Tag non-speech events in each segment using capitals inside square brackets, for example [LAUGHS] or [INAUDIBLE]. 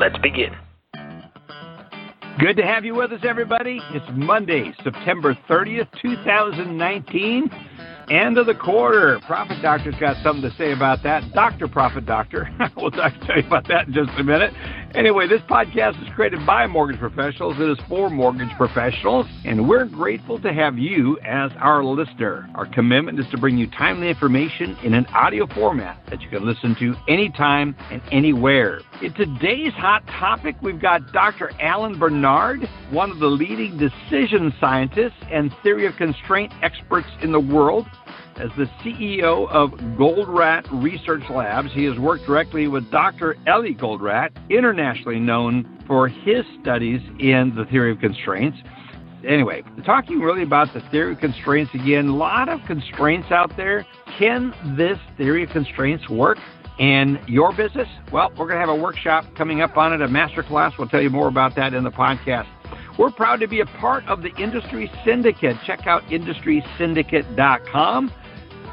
Let's begin. Good to have you with us, everybody. It's Monday, September 30th, 2019. End of the quarter. Profit Doctor's got something to say about that. Dr. Profit Doctor. [LAUGHS] we'll talk, tell you about that in just a minute. Anyway, this podcast is created by mortgage professionals. It is for mortgage professionals, and we're grateful to have you as our listener. Our commitment is to bring you timely information in an audio format that you can listen to anytime and anywhere. In today's hot topic, we've got Dr. Alan Barnard, one of the leading decision scientists and theory of constraint experts in the world. As the CEO of Goldratt Research Labs, he has worked directly with Dr. Eli Goldratt, internationally known for his studies in the theory of constraints. Anyway, talking really about the theory of constraints again, a lot of constraints out there. Can this theory of constraints work? in your business? Well, we're going to have a workshop coming up on it, a master class. We'll tell you more about that in the podcast. We're proud to be a part of the Industry Syndicate. Check out industrysyndicate.com.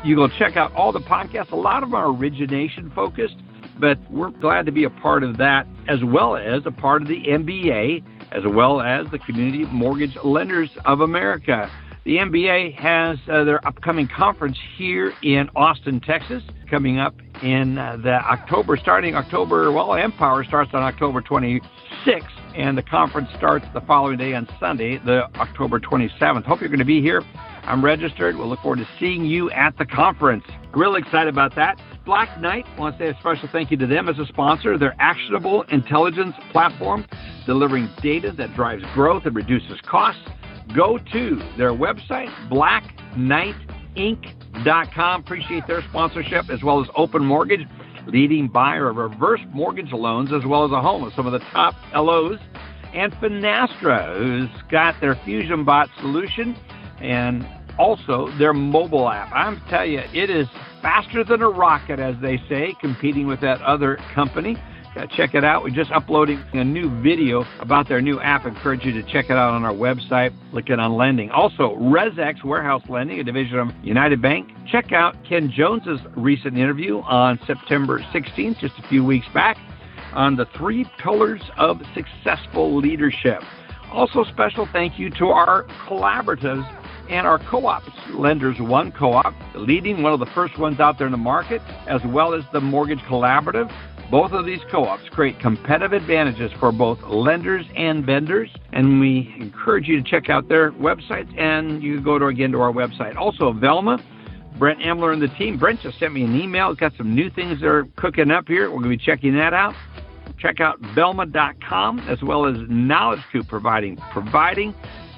You go check out all the podcasts. A lot of them are origination focused, but we're glad to be a part of that, as well as a part of the MBA, as well as the Community Mortgage Lenders of America. The MBA has uh, their upcoming conference here in Austin, Texas, coming up in uh, the October, starting October. Well, Empower starts on October 26th, and the conference starts the following day on Sunday, the October 27th. Hope you're going to be here. I'm registered. We'll look forward to seeing you at the conference. Really excited about that. Black Knight, I want to say a special thank you to them as a sponsor. Their actionable intelligence platform, delivering data that drives growth and reduces costs. Go to their website, blackknightinc.com. Appreciate their sponsorship as well as Open Mortgage, leading buyer of reverse mortgage loans as well as a home of some of the top LOs. And Finastra, who's got their FusionBot solution and also their mobile app. I'm telling you, it is faster than a rocket, as they say, competing with that other company. check it out. We're just uploading a new video about their new app. I encourage you to check it out on our website. Lykken on lending. Also, ResX Warehouse Lending, a division of United Bank. Check out Ken Jones's recent interview on September 16th, just a few weeks back, on the three pillars of successful leadership. Also, special thank you to our collaboratives and our co-ops. Lenders One Co-op, leading one of the first ones out there in the market, as well as the Mortgage Collaborative. Both of these co-ops create competitive advantages for both lenders and vendors, and we encourage you to check out their websites, and you go to again to our website. Also, Velma, Brent Ambler and the team. Brent just sent me an email. He's got some new things that are cooking up here. We're going to be checking that out. Check out Velma.com as well as Knowledge Coop providing providing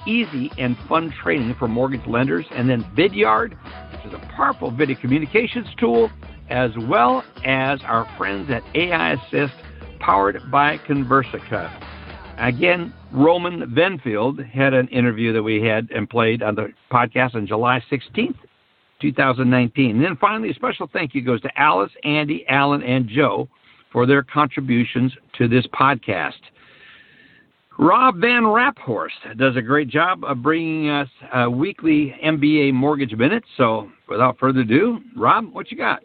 easy and fun training for mortgage lenders, and then Vidyard, which is a powerful video communications tool, as well as our friends at AI Assist, powered by Conversica. Again, Roman Venfield had an interview that we had and played on the podcast on July 16th, 2019. And then finally, a special thank you goes to Alice, Andy, Alan, and Joe for their contributions to this podcast. Rob VanRaaphorst does a great job of bringing us a weekly MBA mortgage minute. So, without further ado, Rob, what you got?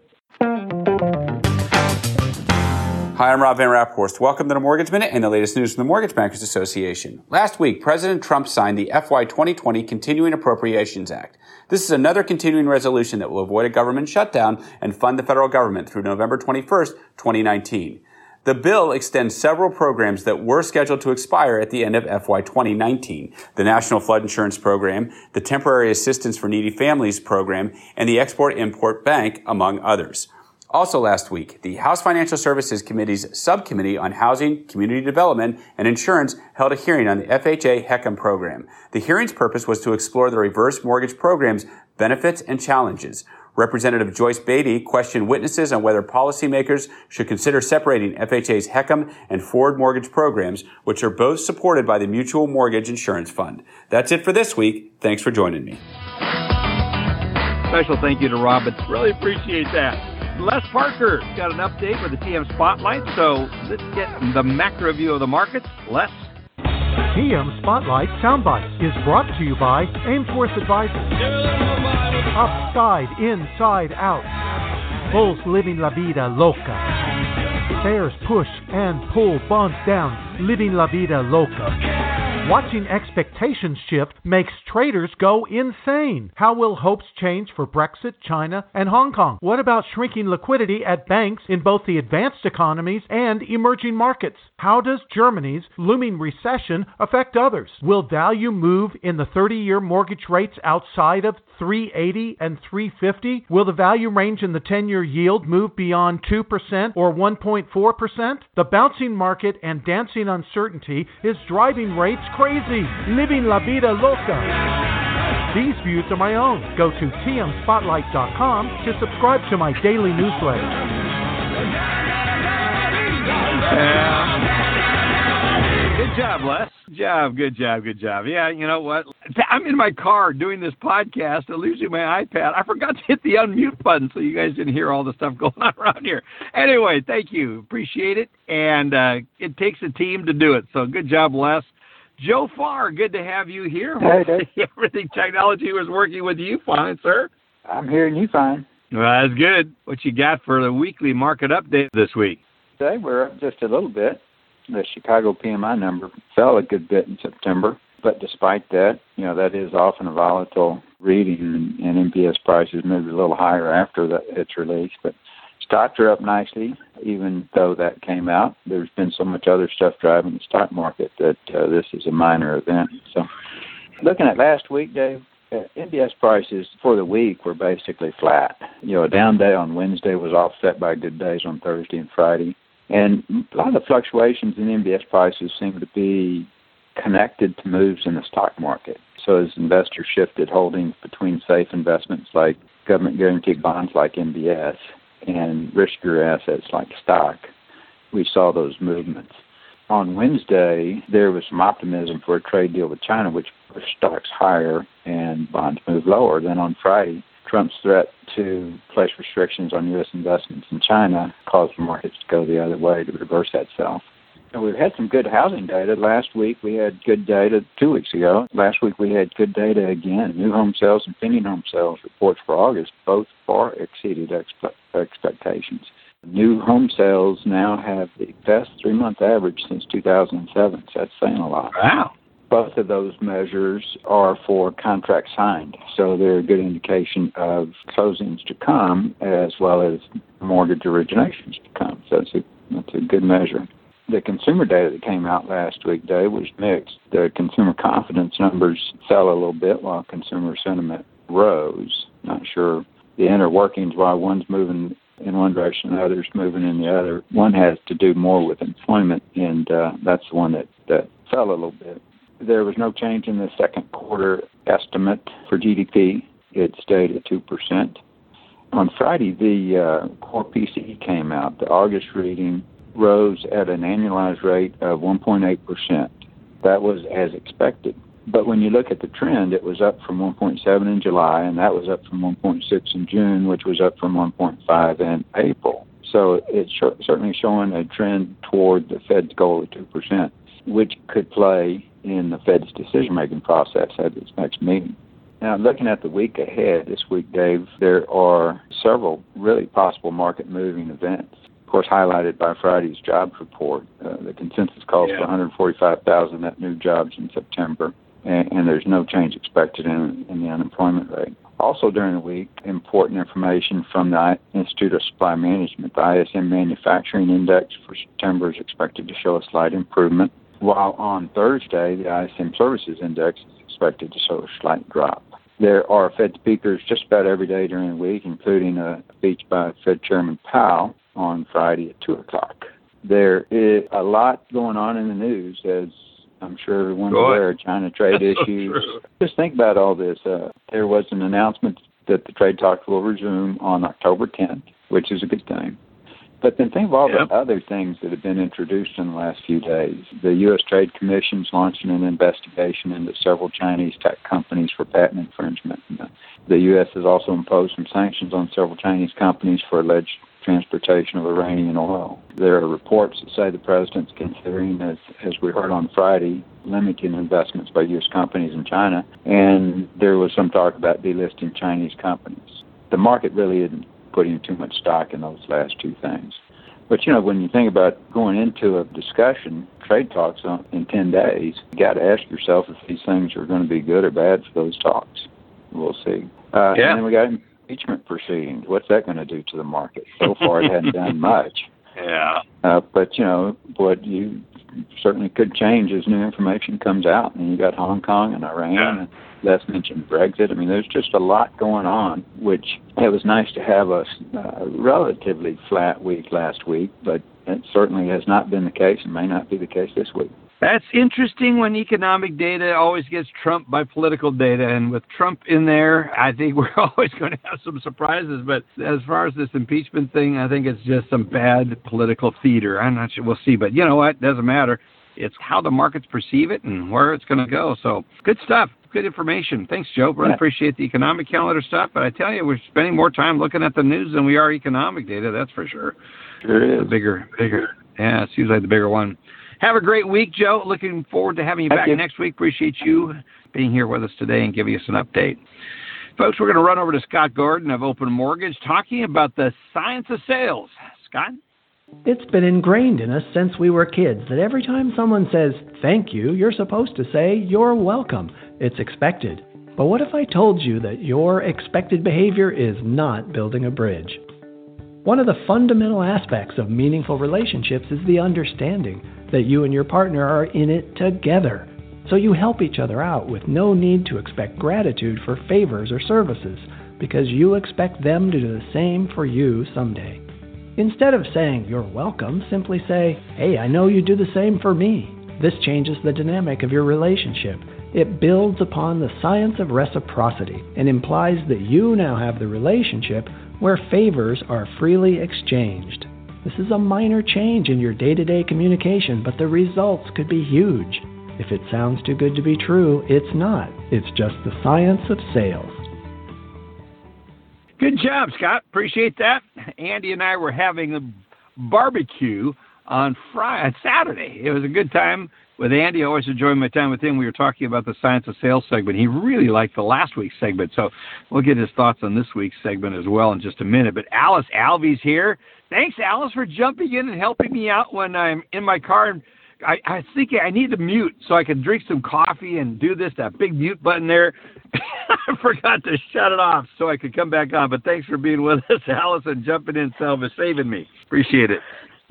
Hi, I'm Rob VanRaaphorst. Welcome to the Mortgage Minute and the latest news from the Mortgage Bankers Association. Last week, President Trump signed the FY 2020 Continuing Appropriations Act. This is another continuing resolution that will avoid a government shutdown and fund the federal government through November 21st, 2019. The bill extends several programs that were scheduled to expire at the end of FY 2019. The National Flood Insurance Program, the Temporary Assistance for Needy Families Program, and the Export-Import Bank, among others. Also last week, the House Financial Services Committee's Subcommittee on Housing, Community Development, and Insurance held a hearing on the FHA HECM program. The hearing's purpose was to explore the reverse mortgage program's benefits and challenges. Representative Joyce Beatty questioned witnesses on whether policymakers should consider separating FHA's HECM and Forward Mortgage programs, which are both supported by the Mutual Mortgage Insurance Fund. That's it for this week. Thanks for joining me. Special thank you to Robin. Really appreciate that. Les Parker got an update with the TM Spotlight, so let's get the macro view of the markets. Les? TM Spotlight Soundbite is brought to you by Aimsworth Advisors. Upside, inside, out. Bulls living la vida loca. Bears push and pull bonds down, living la vida loca. Watching expectations shift makes traders go insane. How will hopes change for Brexit, China, and Hong Kong? What about shrinking liquidity at banks in both the advanced economies and emerging markets? How does Germany's looming recession affect others? Will value move in the 30 year mortgage rates outside of 380 and 350? Will the value range in the 10 year yield move beyond 2% or 1.4%? The bouncing market and dancing uncertainty is driving rates crazy, living la vida loca. These views are my own. Go to tmspotlight.com to subscribe to my daily newsletter. Good job, Les. Good job, good job, good job. Yeah, you know what? I'm in my car doing this podcast. I'm losing my iPad. I forgot to hit the unmute button so you guys didn't hear all the stuff [LAUGHS] going on around here. Anyway, thank you. Appreciate it. And uh, it takes a team to do it. So good job, Les. Joe Farr, good to have you here. Hey, Dave. [LAUGHS] Everything technology was working with you fine, sir. I'm hearing you fine. Well, that's good. What you got for the weekly market update this week? Today we're up just a little bit. The Chicago PMI number fell a good bit in September, but despite that, you know that is often a volatile reading, and, MBS prices moved a little higher after that its release. But Stocks are up nicely, even though that came out. There's been so much other stuff driving the stock market that uh, this is a minor event. So, looking at last week, Dave, uh, MBS prices for the week were basically flat. You know, a down day on Wednesday was offset by good days on Thursday and Friday. And a lot of the fluctuations in MBS prices seem to be connected to moves in the stock market. So as investors shifted holdings between safe investments like government guaranteed bonds like MBS and riskier assets like stock, we saw those movements. On Wednesday, there was some optimism for a trade deal with China, which pushed stocks higher and bonds moved lower. Then on Friday, Trump's threat to place restrictions on U.S. investments in China caused the markets to go the other way to reverse that itself. And we've had some good housing data. Last week we had good data. Two weeks ago, last week we had good data again. New home sales and pending home sales reports for August both far exceeded expectations. New home sales now have the best three-month average since 2007. So that's saying a lot. Wow. Both of those measures are for contracts signed, so they're a good indication of closings to come as well as mortgage originations to come. So that's a, that's a good measure the consumer data that came out last week, Dave, was mixed. The consumer confidence numbers fell a little bit while consumer sentiment rose. Not sure the inner workings why one's moving in one direction and other's moving in the other. One has to do more with employment, and uh, that's the one that, that fell a little bit. There was no change in the second quarter estimate for GDP. It stayed at 2%. On Friday, the uh, core PCE came out. The August reading rose at an annualized rate of 1.8%. That was as expected. But when you look at the trend, it was up from 1.7 in July, and that was up from 1.6 in June, which was up from 1.5 in April. So it's certainly showing a trend toward the Fed's goal of 2%, which could play in the Fed's decision making process at its next meeting. Now, looking at the week ahead this week, Dave, there are several really possible market moving events Of course, highlighted by Friday's jobs report. Uh, the consensus calls yeah. for 145,000 net new jobs in September, and, and there's no change expected in, in the unemployment rate. Also during the week, important information from the Institute of Supply Management. The ISM Manufacturing Index for September is expected to show a slight improvement, while on Thursday, the ISM Services Index is expected to show a slight drop. There are Fed speakers just about every day during the week, including a speech by Fed Chairman Powell on Friday at 2 o'clock. There is a lot going on in the news, as I'm sure everyone's aware, China trade [LAUGHS] issues. So Just think about all this. Uh, there was an announcement that the trade talks will resume on October 10th, which is a good thing. But then think of all yep. the other things that have been introduced in the last few days. The U.S. Trade Commission's launching an investigation into several Chinese tech companies for patent infringement. The U.S. has also imposed some sanctions on several Chinese companies for alleged transportation of Iranian oil. There are reports that say the president's considering, as, as we heard on Friday, limiting investments by U.S. companies in China, and there was some talk about delisting Chinese companies. The market really isn't putting too much stock in those last two things. But you know, when you think about going into a discussion, trade talks in 10 days, you got to ask yourself if these things are going to be good or bad for those talks. We'll see. Uh, yeah. And then we got impeachment proceedings. What's that going to do to the market? So far, it hasn't done [LAUGHS] much. Yeah. Uh, but you know what you certainly could change as new information comes out. And you got Hong Kong and Iran, yeah. and let's mention Brexit. I mean, there's just a lot going on. Which it was nice to have a uh, relatively flat week last week, but it certainly has not been the case, and may not be the case this week. That's interesting when economic data always gets trumped by political data. And with Trump in there, I think [LAUGHS] we're always going to have some surprises. But as far as this impeachment thing, I think it's just some bad political theater. I'm not sure. We'll see. But you know what? Doesn't matter. It's how the markets perceive it and where it's going to go. So good stuff. Good information. Thanks, Joe. Really yeah. appreciate the economic calendar stuff. But I tell you, we're spending more time looking at the news than we are economic data. That's for sure. Sure is. The bigger, bigger. Yeah, it's usually the bigger one. Have a great week, Joe. Looking forward to having you Thank back you. next week. Appreciate you being here with us today and giving us an update. Folks, we're going to run over to Scott Gordon of Open Mortgage talking about the science of sales. Scott? It's been ingrained in us since we were kids that every time someone says thank you, you're supposed to say you're welcome. It's expected. But what if I told you that your expected behavior is not building a bridge? One of the fundamental aspects of meaningful relationships is the understanding that you and your partner are in it together. So you help each other out with no need to expect gratitude for favors or services because you expect them to do the same for you someday. Instead of saying you're welcome, simply say, hey, I know you do the same for me. This changes the dynamic of your relationship. It builds upon the science of reciprocity and implies that you now have the relationship where favors are freely exchanged. This is a minor change in your day to day communication, but the results could be huge. If it sounds too good to be true, it's not. It's just the science of sales. Good job, Scott. Appreciate that. Andy and I were having a barbecue on Friday, Saturday. It was a good time with Andy. I always enjoy my time with him. We were talking about the Science of Sales segment. He really liked the last week's segment, so we'll get his thoughts on this week's segment as well in just a minute. But Alice Alvey's here. Thanks, Alice, for jumping in and helping me out when I'm in my car. And I, I think I need to mute so I can drink some coffee and do this. That big mute button there. [LAUGHS] I forgot to shut it off so I could come back on. But thanks for being with us, [LAUGHS] Alice, and jumping in, Selva, saving me. Appreciate it.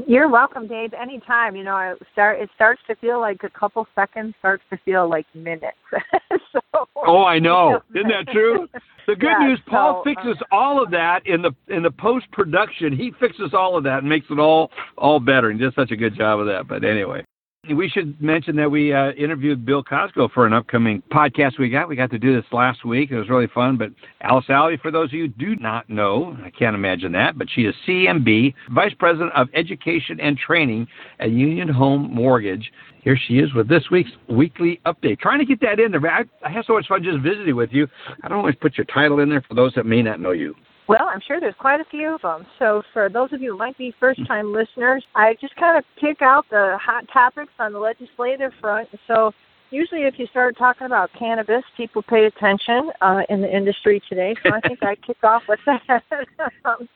You're welcome, Dave. Anytime. You know, I start. It starts to feel like a couple seconds. Starts to feel like minutes. [LAUGHS] so, oh, I know. [LAUGHS] Isn't that true? The good yeah, news, Paul so, fixes uh, all of that in the in the post production. He fixes all of that and makes it all all better. He does such a good job of that. But anyway, we should mention that we uh, interviewed Bill Cosgrove for an upcoming podcast we got. We got to do this last week. It was really fun. But Alice Alvey, for those of you do not know, I can't imagine that, but she is CMB, Vice President of Education and Training at Union Home Mortgage. Here she is with this week's weekly update. Trying to get that in there. I, I have so much fun just visiting with you. I don't always put your title in there for those that may not know you. Well, I'm sure there's quite a few of them. So, for those of you who might be first time listeners, I just kind of pick out the hot topics on the legislative front. So, usually if you start talking about cannabis, people pay attention uh, in the industry today. So, I think I kick off with that. [LAUGHS] um,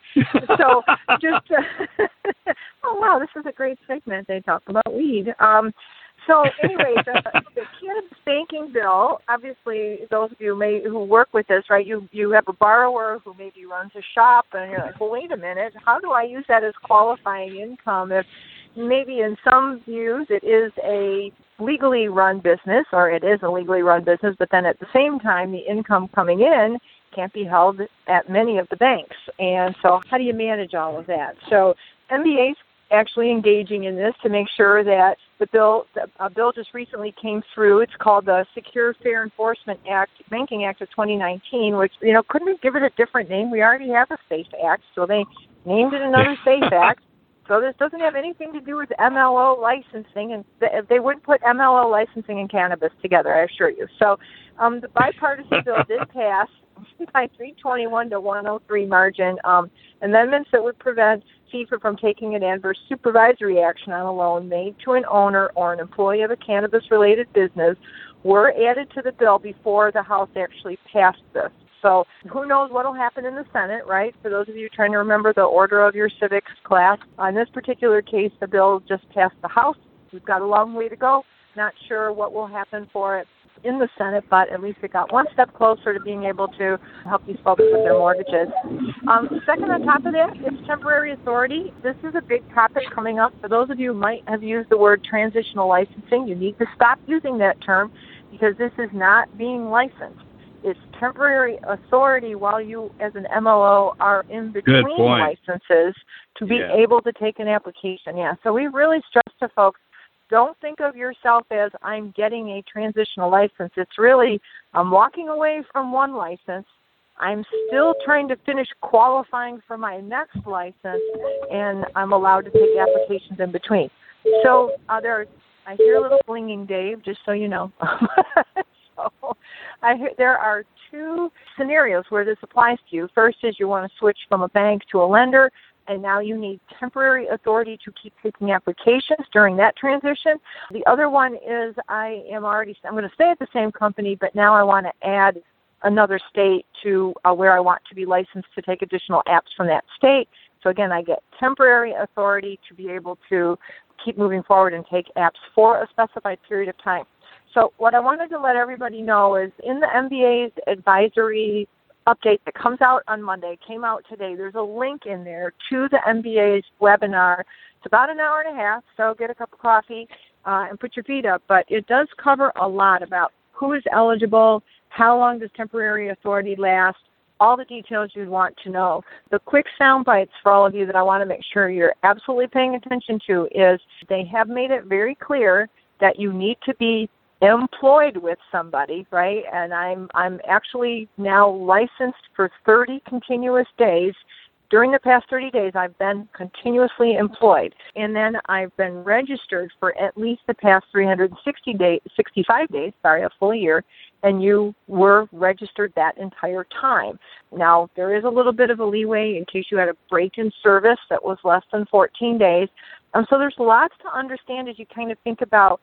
so, just, uh, [LAUGHS] oh, wow, this is a great segment. They talk about weed. Um, so anyway, the, the cannabis banking bill. Obviously, those of you may who work with this, right? You you have a borrower who maybe runs a shop, and you're like, well, wait a minute, how do I use that as qualifying income? If maybe in some views it is a legally run business, or it is a legally run business, but then at the same time, the income coming in can't be held at many of the banks. And so, how do you manage all of that? So, MBA's actually engaging in this to make sure that the bill a bill just recently came through. It's called the Secure Fair Enforcement Act, Banking Act of 2019, which you know couldn't we give it a different name? We already have a SAFE Act, so they named it another SAFE Act. So this doesn't have anything to do with MLO licensing, and they wouldn't put MLO licensing and cannabis together, I assure you. So um, the bipartisan bill did pass [LAUGHS] by 321 to 103 margin. Um, amendments that would prevent FHFA from taking an adverse supervisory action on a loan made to an owner or an employee of a cannabis-related business were added to the bill before the House actually passed this. So who knows what will happen in the Senate, right? For those of you trying to remember the order of your civics class, in this particular case, the bill just passed the House. We've got a long way to go. Not sure what will happen for it in the Senate, but at least it got one step closer to being able to help these folks with their mortgages. Um, second, on top of that, it's temporary authority. This is a big topic coming up. For those of you who might have used the word transitional licensing, you need to stop using that term because this is not being licensed. It's temporary authority while you, as an MLO, are in between licenses to be Yeah. able to take an application. Yeah, so we really stress to folks don't think of yourself as I'm getting a transitional license. It's really I'm walking away from one license. I'm still trying to finish qualifying for my next license, and I'm allowed to take applications in between. So uh, there, are, I hear a little blinging, Dave, just so you know. [LAUGHS] so I hear, there are two scenarios where this applies to you. First is you want to switch from a bank to a lender, and now you need temporary authority to keep taking applications during that transition. The other one is I am already I'm going to stay at the same company, but now I want to add another state to uh, where I want to be licensed to take additional apps from that state. So again, I get temporary authority to be able to keep moving forward and take apps for a specified period of time. So what I wanted to let everybody know is in the MBA's advisory update that comes out on Monday, came out today. There's a link in there to the MBA's webinar. It's about an hour and a half, so get a cup of coffee uh, and put your feet up. But it does cover a lot about who is eligible, how long does temporary authority last, all the details you'd want to know. The quick sound bites for all of you that I want to make sure you're absolutely paying attention to is they have made it very clear that you need to be employed with somebody, right? And I'm I'm actually now licensed for 30 continuous days. During the past 30 days, I've been continuously employed, and then I've been registered for at least the past 360 days, 65 days, sorry, a full year, and you were registered that entire time. Now, there is a little bit of a leeway in case you had a break in service that was less than 14 days. Um, so there's lots to understand as you kind of think about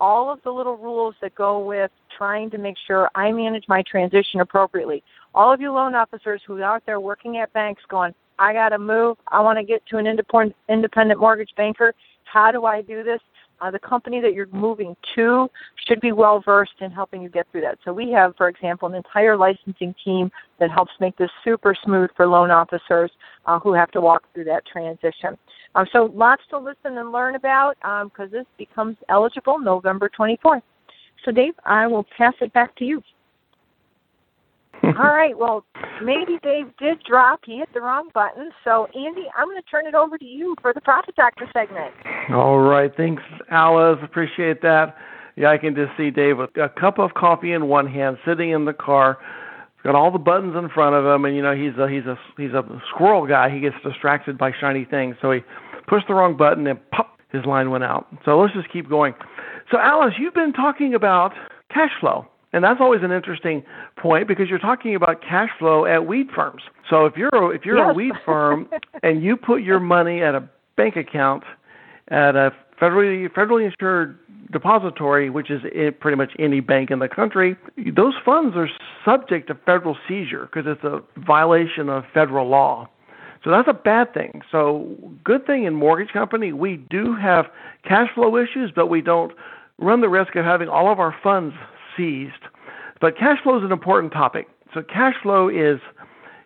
all of the little rules that go with trying to make sure I manage my transition appropriately. All of you loan officers who are out there working at banks going, I got to move. I want to get to an independent mortgage banker. How do I do this? Uh, the company that you're moving to should be well versed in helping you get through that. So we have, for example, an entire licensing team that helps make this super smooth for loan officers uh, who have to walk through that transition. Um, so lots to listen and learn about because um, this becomes eligible November 24th. So Dave, I will pass it back to you. [LAUGHS] All right. Well, maybe Dave did drop. He hit the wrong button. So, Andy, I'm going to turn it over to you for the Profit Doctor segment. All right. Thanks, Alice. Appreciate that. Yeah, I can just see Dave with a cup of coffee in one hand, sitting in the car. Got all the buttons in front of him, and you know he's a he's a he's a squirrel guy. He gets distracted by shiny things, so he pushed the wrong button and pop, his line went out. So let's just keep going. So Alice, you've been talking about cash flow. And that's always an interesting point because you're talking about cash flow at weed firms. So if you're a, if you're Yes. a weed [LAUGHS] firm and you put your money at a bank account at a federally federally insured depository, which is pretty much any bank in the country, those funds are subject to federal seizure because it's a violation of federal law. So that's a bad thing. So good thing in mortgage company we do have cash flow issues, but we don't run the risk of having all of our funds seized. But cash flow is an important topic. So cash flow is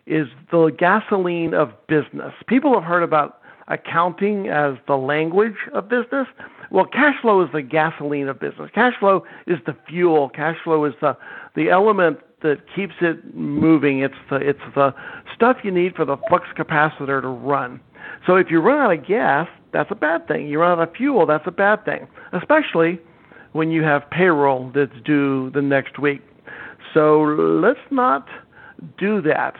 is the gasoline of business. People have heard about accounting as the language of business. Well, cash flow is the gasoline of business. Cash flow is the fuel. Cash flow is the the element that keeps it moving. It's the it's the stuff you need for the flux capacitor to run. So if you run out of gas, that's a bad thing. You run out of fuel, that's a bad thing, especially when you have payroll that's due the next week. So let's not do that.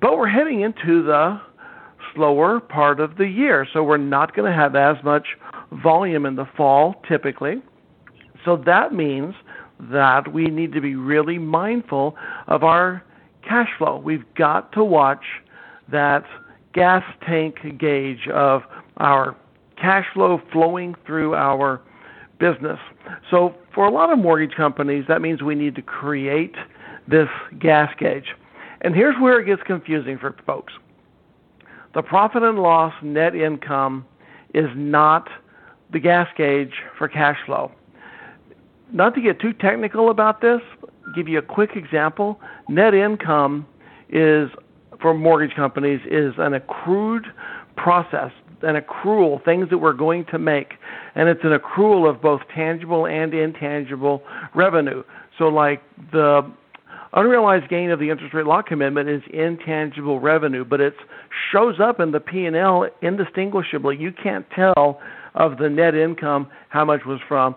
But we're heading into the slower part of the year, so we're not going to have as much volume in the fall typically. So that means that we need to be really mindful of our cash flow. We've got to watch that gas tank gauge of our cash flow flowing through our business. So, for a lot of mortgage companies, that means we need to create this gas gauge. And here's where it gets confusing for folks the profit and loss net income is not the gas gauge for cash flow. Not to get too technical about this, give you a quick example. Net income is for mortgage companies is an accrued process, an accrual, things that we're going to make, and it's an accrual of both tangible and intangible revenue. So, like the unrealized gain of the interest rate lock commitment is intangible revenue, but it shows up in the P&L indistinguishably. You can't tell of the net income how much was from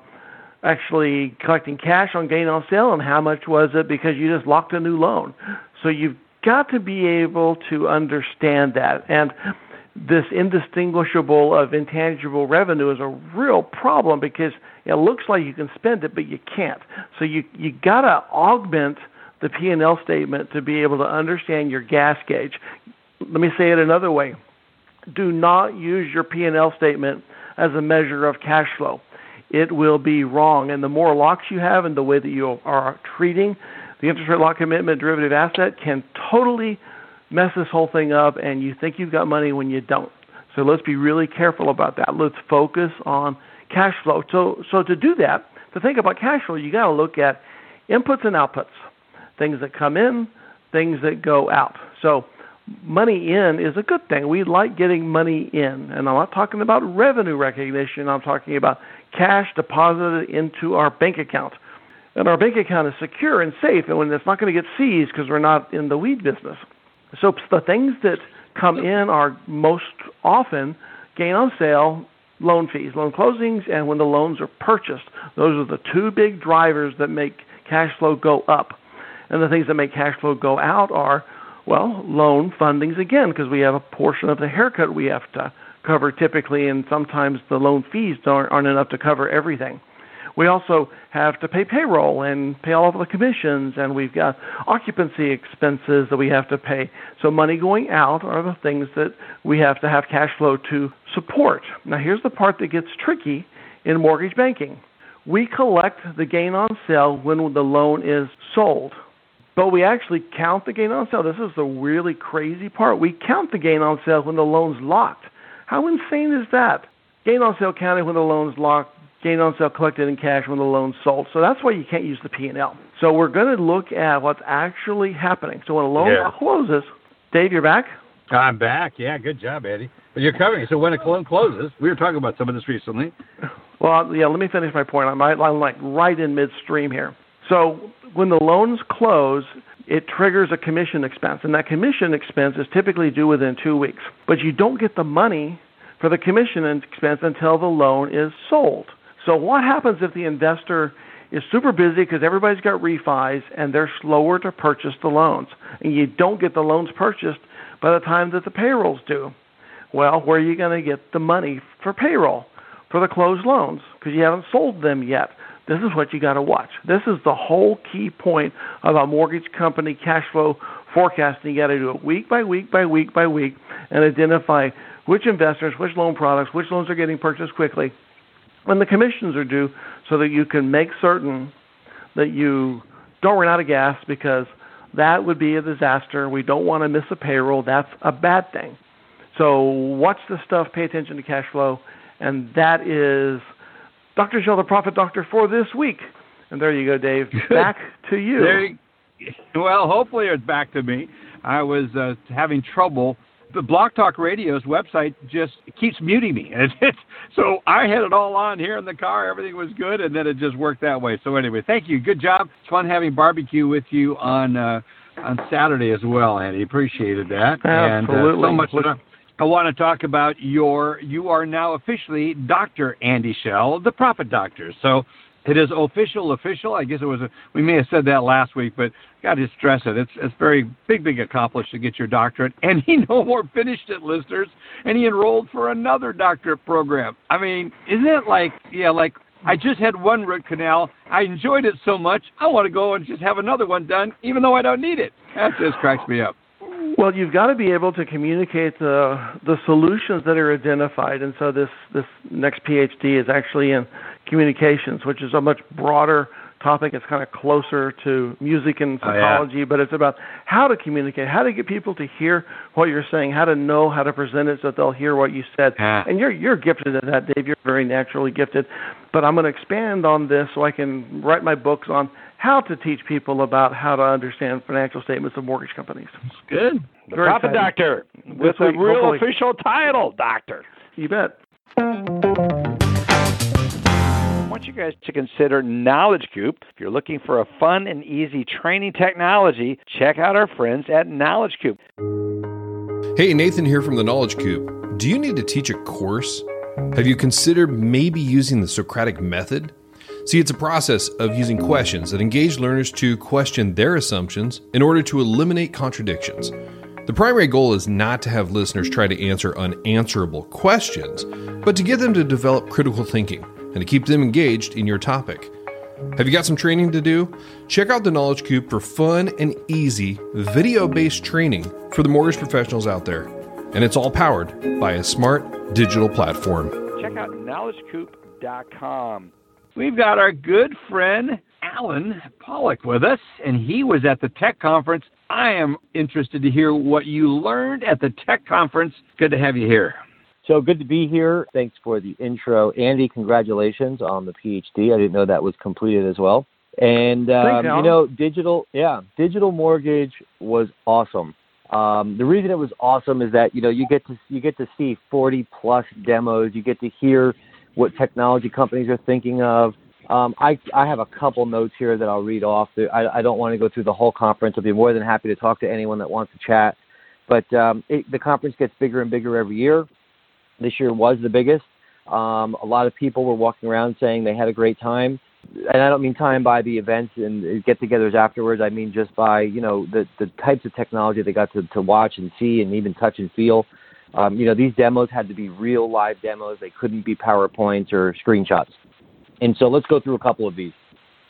actually collecting cash on gain on sale and how much was it because you just locked a new loan. So you've got to be able to understand that. And this indistinguishable of intangible revenue is a real problem because it looks like you can spend it, but you can't. So you you got to augment the P&L statement to be able to understand your gas gauge. Let me say it another way. Do not use your P&L statement as a measure of cash flow. It will be wrong. And the more locks you have and the way that you are treating the interest rate lock commitment derivative asset can totally mess this whole thing up, and you think you've got money when you don't. So let's be really careful about that. Let's focus on cash flow. So, so to do that, to think about cash flow, you got to look at inputs and outputs, things that come in, things that go out. So money in is a good thing. We like getting money in, and I'm not talking about revenue recognition. I'm talking about cash deposited into our bank account and our bank account is secure and safe, and when it's not going to get seized because we're not in the weed business. So the things that come in are most often gain on sale, loan fees, loan closings, and when the loans are purchased. Those are the two big drivers that make cash flow go up. And the things that make cash flow go out are, well, loan fundings again, because we have a portion of the haircut we have to cover typically, and sometimes the loan fees aren't, aren't enough to cover everything. We also have to pay payroll and pay all of the commissions, and we've got occupancy expenses that we have to pay. So, money going out are the things that we have to have cash flow to support. Now, here's the part that gets tricky in mortgage banking we collect the gain on sale when the loan is sold. But we actually count the gain on sale. This is the really crazy part. We count the gain on sale when the loan's locked. How insane is that? Gain on sale counted when the loan's locked, gain on sale collected in cash when the loan's sold. So that's why you can't use the P&L. So we're going to look at what's actually happening. So when a loan yeah. closes, Dave, you're back? I'm back. Yeah, good job, Eddie. But you're covering it. So when a loan closes, we were talking about some of this recently. Well, yeah, let me finish my point. I'm, I'm like right in midstream here. So when the loans close, it triggers a commission expense, and that commission expense is typically due within two weeks. But you don't get the money for the commission expense until the loan is sold. So what happens if the investor is super busy because everybody's got refis and they're slower to purchase the loans, and you don't get the loans purchased by the time that the payroll's due? Well, where are you going to get the money for payroll for the closed loans because you haven't sold them yet? This is what you got to watch. This is the whole key point about mortgage company cash flow forecasting. You got to do it week by week by week by week and identify which investors, which loan products, which loans are getting purchased quickly, when the commissions are due so that you can make certain that you don't run out of gas because that would be a disaster. We don't want to miss a payroll. That's a bad thing. So watch the stuff, pay attention to cash flow, and that is Dr. Schell, the Profit Doctor, for this week. And there you go, Dave. Back to you. There, well, hopefully it's back to me. I was uh, having trouble the Blog Talk Radio's website just keeps muting me. [LAUGHS] And it's, so I had it all on here in the car. Everything was good, and then it just worked that way. So anyway, thank you. Good job. It's fun having barbecue with you on uh, on Saturday as well, Andy. Appreciated that. Absolutely. And uh, so much. I want to talk about your. You are now officially Dr. Andy Schell, the Profit Doctor. So it is official, official. I guess it was. A, we may have said that last week, but got to stress it. It's it's very big, big accomplishment to get your doctorate. [LAUGHS] And he no more finished it, listeners, and he enrolled for another doctorate program. I mean, isn't it like yeah, like I just had one root canal. I enjoyed it so much. I want to go and just have another one done, even though I don't need it. That just cracks me up. Well, you've got to be able to communicate the the solutions that are identified, and so this this next PhD is actually in communications, which is a much broader topic. It's kind of closer to music and psychology, oh, yeah. but it's about how to communicate, how to get people to hear what you're saying, how to know how to present it so that they'll hear what you said. Yeah. And you're you're gifted at that, Dave. You're very naturally gifted. But I'm going to expand on this so I can write my books on how to teach people about how to understand financial statements of mortgage companies. That's good. The Very Profit exciting. Doctor with a real hopefully. official title, Doctor. You bet. Want you guys to consider Knowledge Coop. If you're looking for a fun and easy training technology, check out our friends at Knowledge Coop. Hey, Nathan here from the Knowledge Coop. Do you need to teach a course? Have you considered maybe using the Socratic method? See, it's a process of using questions that engage learners to question their assumptions in order to eliminate contradictions. The primary goal is not to have listeners try to answer unanswerable questions, but to get them to develop critical thinking and to keep them engaged in your topic. Have you got some training to do? Check out the Knowledge Coop for fun and easy video based training for the mortgage professionals out there. And it's all powered by a smart digital platform. Check out knowledgecoop.com. We've got our good friend Allen Pollack with us, and he was at the tech conference. I am interested to hear what you learned at the tech conference. Good to have you here. So good to be here. Thanks for the intro. Andy, congratulations on the PhD. I didn't know that was completed as well. And um, you know, digital, yeah, digital mortgage was awesome. Um, the reason it was awesome is that you know you get to you get to see 40 plus demos. You get to hear what technology companies are thinking of. Um, I I have a couple notes here that I'll read off. I, I don't want to go through the whole conference. I'll be more than happy to talk to anyone that wants to chat. But um, it, the conference gets bigger and bigger every year. This year was the biggest. Um, a lot of people were walking around saying they had a great time, and I don't mean time by the events and get-togethers afterwards. I mean just by you know the the types of technology they got to, to watch and see and even touch and feel. Um, you know these demos had to be real live demos. They couldn't be PowerPoints or screenshots. And so let's go through a couple of these.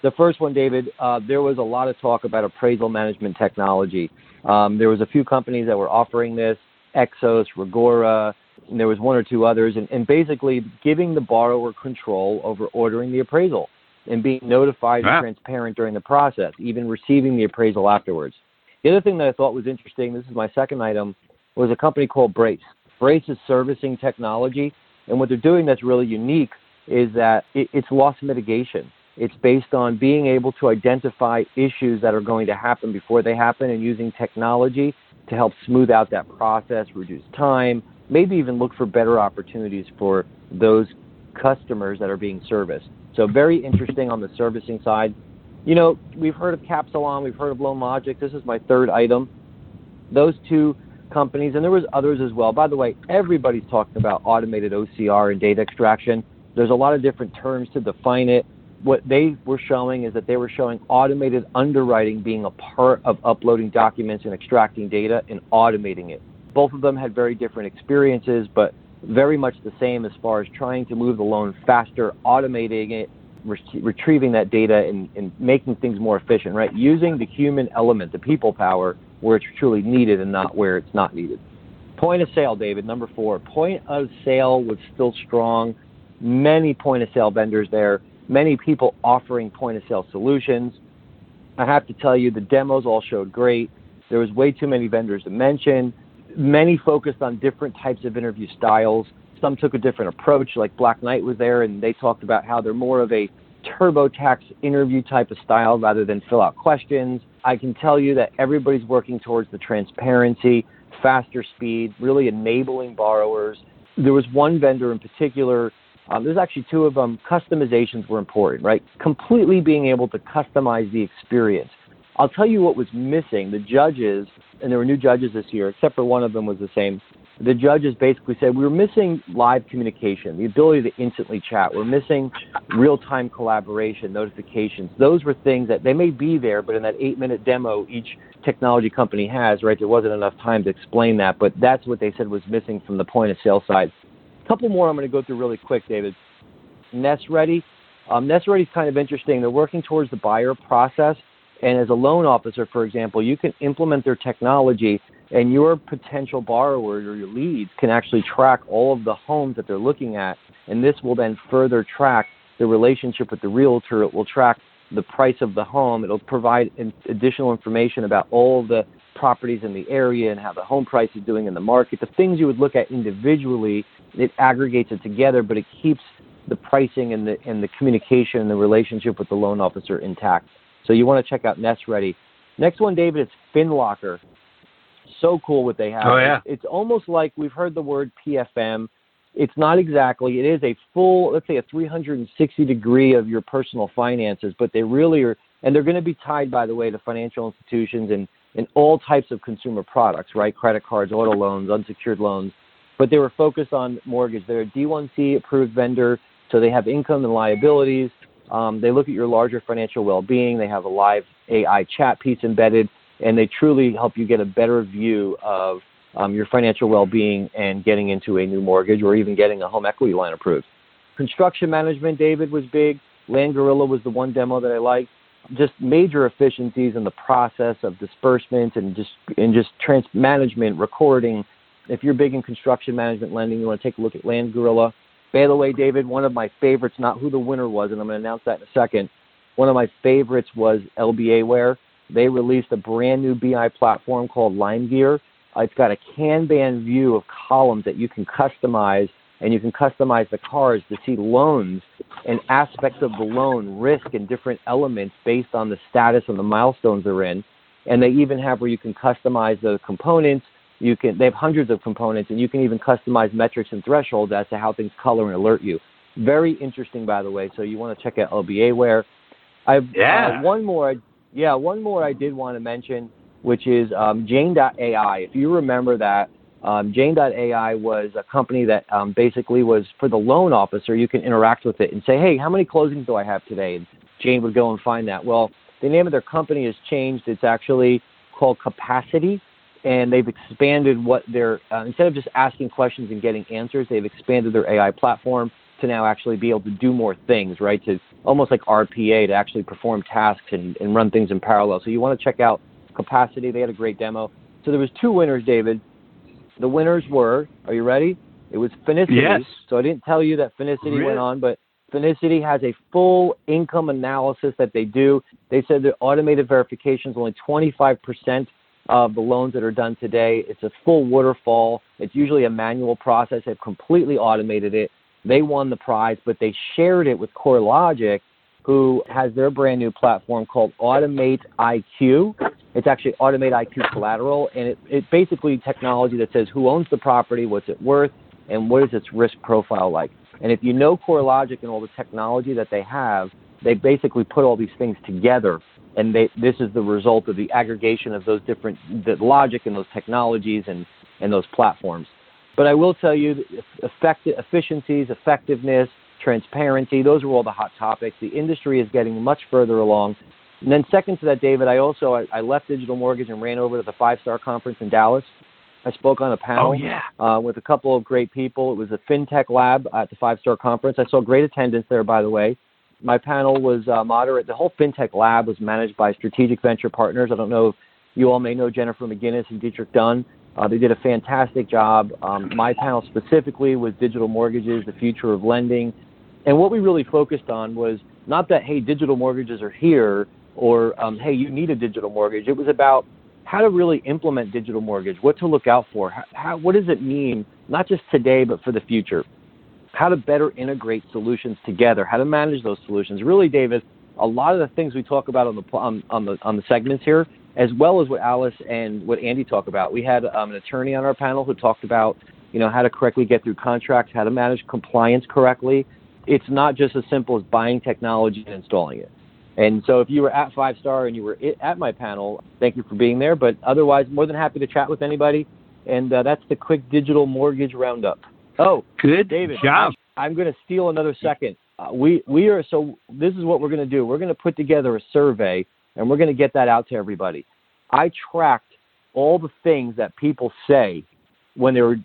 The first one, David, uh, there was a lot of talk about appraisal management technology. Um, there was a few companies that were offering this, Exos, Reggora, and there was one or two others, and, and basically giving the borrower control over ordering the appraisal and being notified Ah. and transparent during the process, even receiving the appraisal afterwards. The other thing that I thought was interesting, this is my second item, was a company called Brace. Brace is servicing technology, and what they're doing that's really unique is that it, it's loss mitigation. It's based on being able to identify issues that are going to happen before they happen and using technology to help smooth out that process, reduce time, maybe even look for better opportunities for those customers that are being serviced. So very interesting on the servicing side. You know, we've heard of Capsilon, we've heard of Loan Logic. This is my third item. Those two companies, and there was others as well. By the way, everybody's talking about automated OCR and data extraction. There's a lot of different terms to define it. What they were showing is that they were showing automated underwriting being a part of uploading documents and extracting data and automating it. Both of them had very different experiences, but very much the same as far as trying to move the loan faster, automating it, re- retrieving that data, and, and making things more efficient, right? Using the human element, the people power, where it's truly needed and not where it's not needed. Point of sale, David, number four. Point of sale was still strong. Many point of sale vendors there, many people offering point of sale solutions. I have to tell you, the demos all showed great. There was way too many vendors to mention. Many focused on different types of interview styles. Some took a different approach, like Black Knight was there, and they talked about how they're more of a TurboTax interview type of style rather than fill out questions. I can tell you that everybody's working towards the transparency, faster speed, really enabling borrowers. There was one vendor in particular, um, there's actually two of them, customizations were important, right? Completely being able to customize the experience. I'll tell you what was missing. The judges, and there were new judges this year, except for one of them was the same. the judges basically said we were missing live communication, the ability to instantly chat. We're missing real time collaboration, notifications. Those were things that they may be there, but in that eight minute demo each technology company has, right, there wasn't enough time to explain that. But that's what they said was missing from the point of sale side. A couple more I'm going to go through really quick, David. Nest Ready. Um, Nest Ready is kind of interesting. They're working towards the buyer process. And as a loan officer, for example, you can implement their technology and your potential borrower or your leads can actually track all of the homes that they're looking at. And this will then further track the relationship with the realtor. It will track the price of the home. It'll provide additional information about all the properties in the area and how the home price is doing in the market. The things you would look at individually, it aggregates it together, but it keeps the pricing and the and the communication and the relationship with the loan officer intact. So you want to check out NestReady. Next one, David, it's FinLocker so cool what they have. Oh yeah. It's, it's almost like we've heard the word PFM. It's not exactly. It is a full, let's say, a 360 degree of your personal finances, but they really are, and they're going to be tied, by the way, to financial institutions and and all types of consumer products, right? Credit cards, auto loans, unsecured loans. But they were focused on mortgage. They're a D1C approved vendor, so they have income and liabilities. Um, they look at your larger financial well-being. They have a live AI chat piece embedded and they truly help you get a better view of um, your financial well-being and getting into a new mortgage or even getting a home equity line approved. Construction management, David was big. Land Gorilla was the one demo that I liked. Just major efficiencies in the process of disbursement and just and just trans management, recording. If you're big in construction management lending, you want to take a look at Land Gorilla. By the way, David, one of my favorites, not who the winner was, and I'm going to announce that in a second. One of my favorites was LBAware. They released a brand new BI platform called LimeGear. Uh, it's got a Kanban view of columns that you can customize, and you can customize the cars to see loans and aspects of the loan, risk, and different elements based on the status and the milestones they're in. And they even have where you can customize the components. You can they have hundreds of components, and you can even customize metrics and thresholds as to how things color and alert you. Very interesting, by the way. So you want to check out LBAware. I've yeah. Uh, one more yeah, one more I did want to mention, which is um, Jane.ai. If you remember that, um, Jane.ai was a company that um, basically was for the loan officer. You can interact with it and say, hey, how many closings do I have today? And Jane would go and find that. Well, the name of their company has changed. It's actually called Capacity, and they've expanded what they're, uh, instead of just asking questions and getting answers, they've expanded their AI platform to now actually be able to do more things, right? To almost like RPA to actually perform tasks and, and run things in parallel. So you want to check out Capacity. They had a great demo. So there was two winners, David. The winners were, are you ready? It was Finicity. Yes. So I didn't tell you that Finicity really? went on, but Finicity has a full income analysis that they do. They said their automated verification is only 25% of the loans that are done today. It's a full waterfall. It's usually a manual process. They've completely automated it. They won the prize, but they shared it with CoreLogic, who has their brand new platform called Automate IQ. It's actually Automate IQ Collateral, and it, it basically technology that says who owns the property, what's it worth, and what is its risk profile like. And if you know CoreLogic and all the technology that they have, they basically put all these things together, and they, this is the result of the aggregation of those different the logic and those technologies and, and those platforms. But I will tell you, effective, efficiencies, effectiveness, transparency, those are all the hot topics. The industry is getting much further along. And then second to that, David, I also I, I left Digital Mortgage and ran over to the Five Star Conference in Dallas. I spoke on a panel oh, yeah. uh, with a couple of great people. It was a FinTech lab at the Five Star Conference. I saw great attendance there, by the way. My panel was uh, moderate. The whole FinTech lab was managed by Strategic Venture Partners. I don't know if you all may know Jennifer McGinnis and Dietrich Dunn. Uh, they did a fantastic job. Um, my panel specifically was digital mortgages, the future of lending. And what we really focused on was not that, hey, digital mortgages are here or, um, hey, you need a digital mortgage. It was about how to really implement digital mortgage, what to look out for, how, what does it mean, not just today, but for the future, how to better integrate solutions together, how to manage those solutions. Really, David, a lot of the things we talk about on the, on, on the, on the segments here as well as what Alice and what Andy talk about. We had um, an attorney on our panel who talked about, you know, how to correctly get through contracts, how to manage compliance correctly. It's not just as simple as buying technology and installing it. And so if you were at Five Star and you were at my panel, thank you for being there. But otherwise, more than happy to chat with anybody. and uh, that's the quick digital mortgage roundup. Oh, good, David. job. I'm going to steal another second. Uh, we we are so. This is what we're going to do. We're going to put together a survey, and we're going to get that out to everybody. I tracked all the things that people say when they were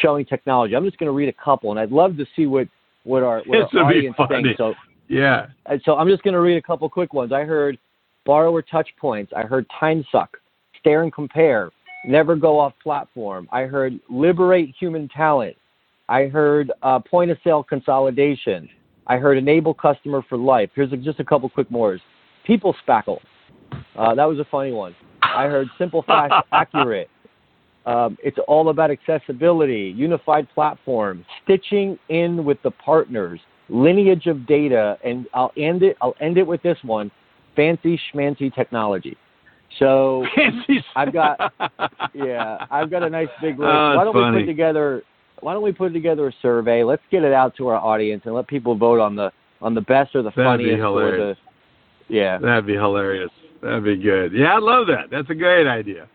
showing technology. I'm just going to read a couple, and I'd love to see what what our, what our audience thinks. So Yeah. so I'm just going to read a couple quick ones. I heard borrower touch points. I heard time suck, stare and compare, never go off platform. I heard liberate human talent. I heard uh, point of sale consolidation. I heard enable customer for life. Here's a, just a couple quick more. People spackle. Uh, that was a funny one. I heard simple, fast, [LAUGHS] accurate. Um, it's all about accessibility, unified platform, stitching in with the partners, lineage of data, and I'll end it. I'll end it with this one: fancy schmancy technology. So I've got [LAUGHS] yeah, I've got a nice big list. Oh, why don't we put together? Why don't we put together a survey? Let's get it out to our audience and let people vote on the on the best or the That'd be funniest or the yeah. That'd be hilarious. That'd be good. Yeah, I love that. That's a great idea.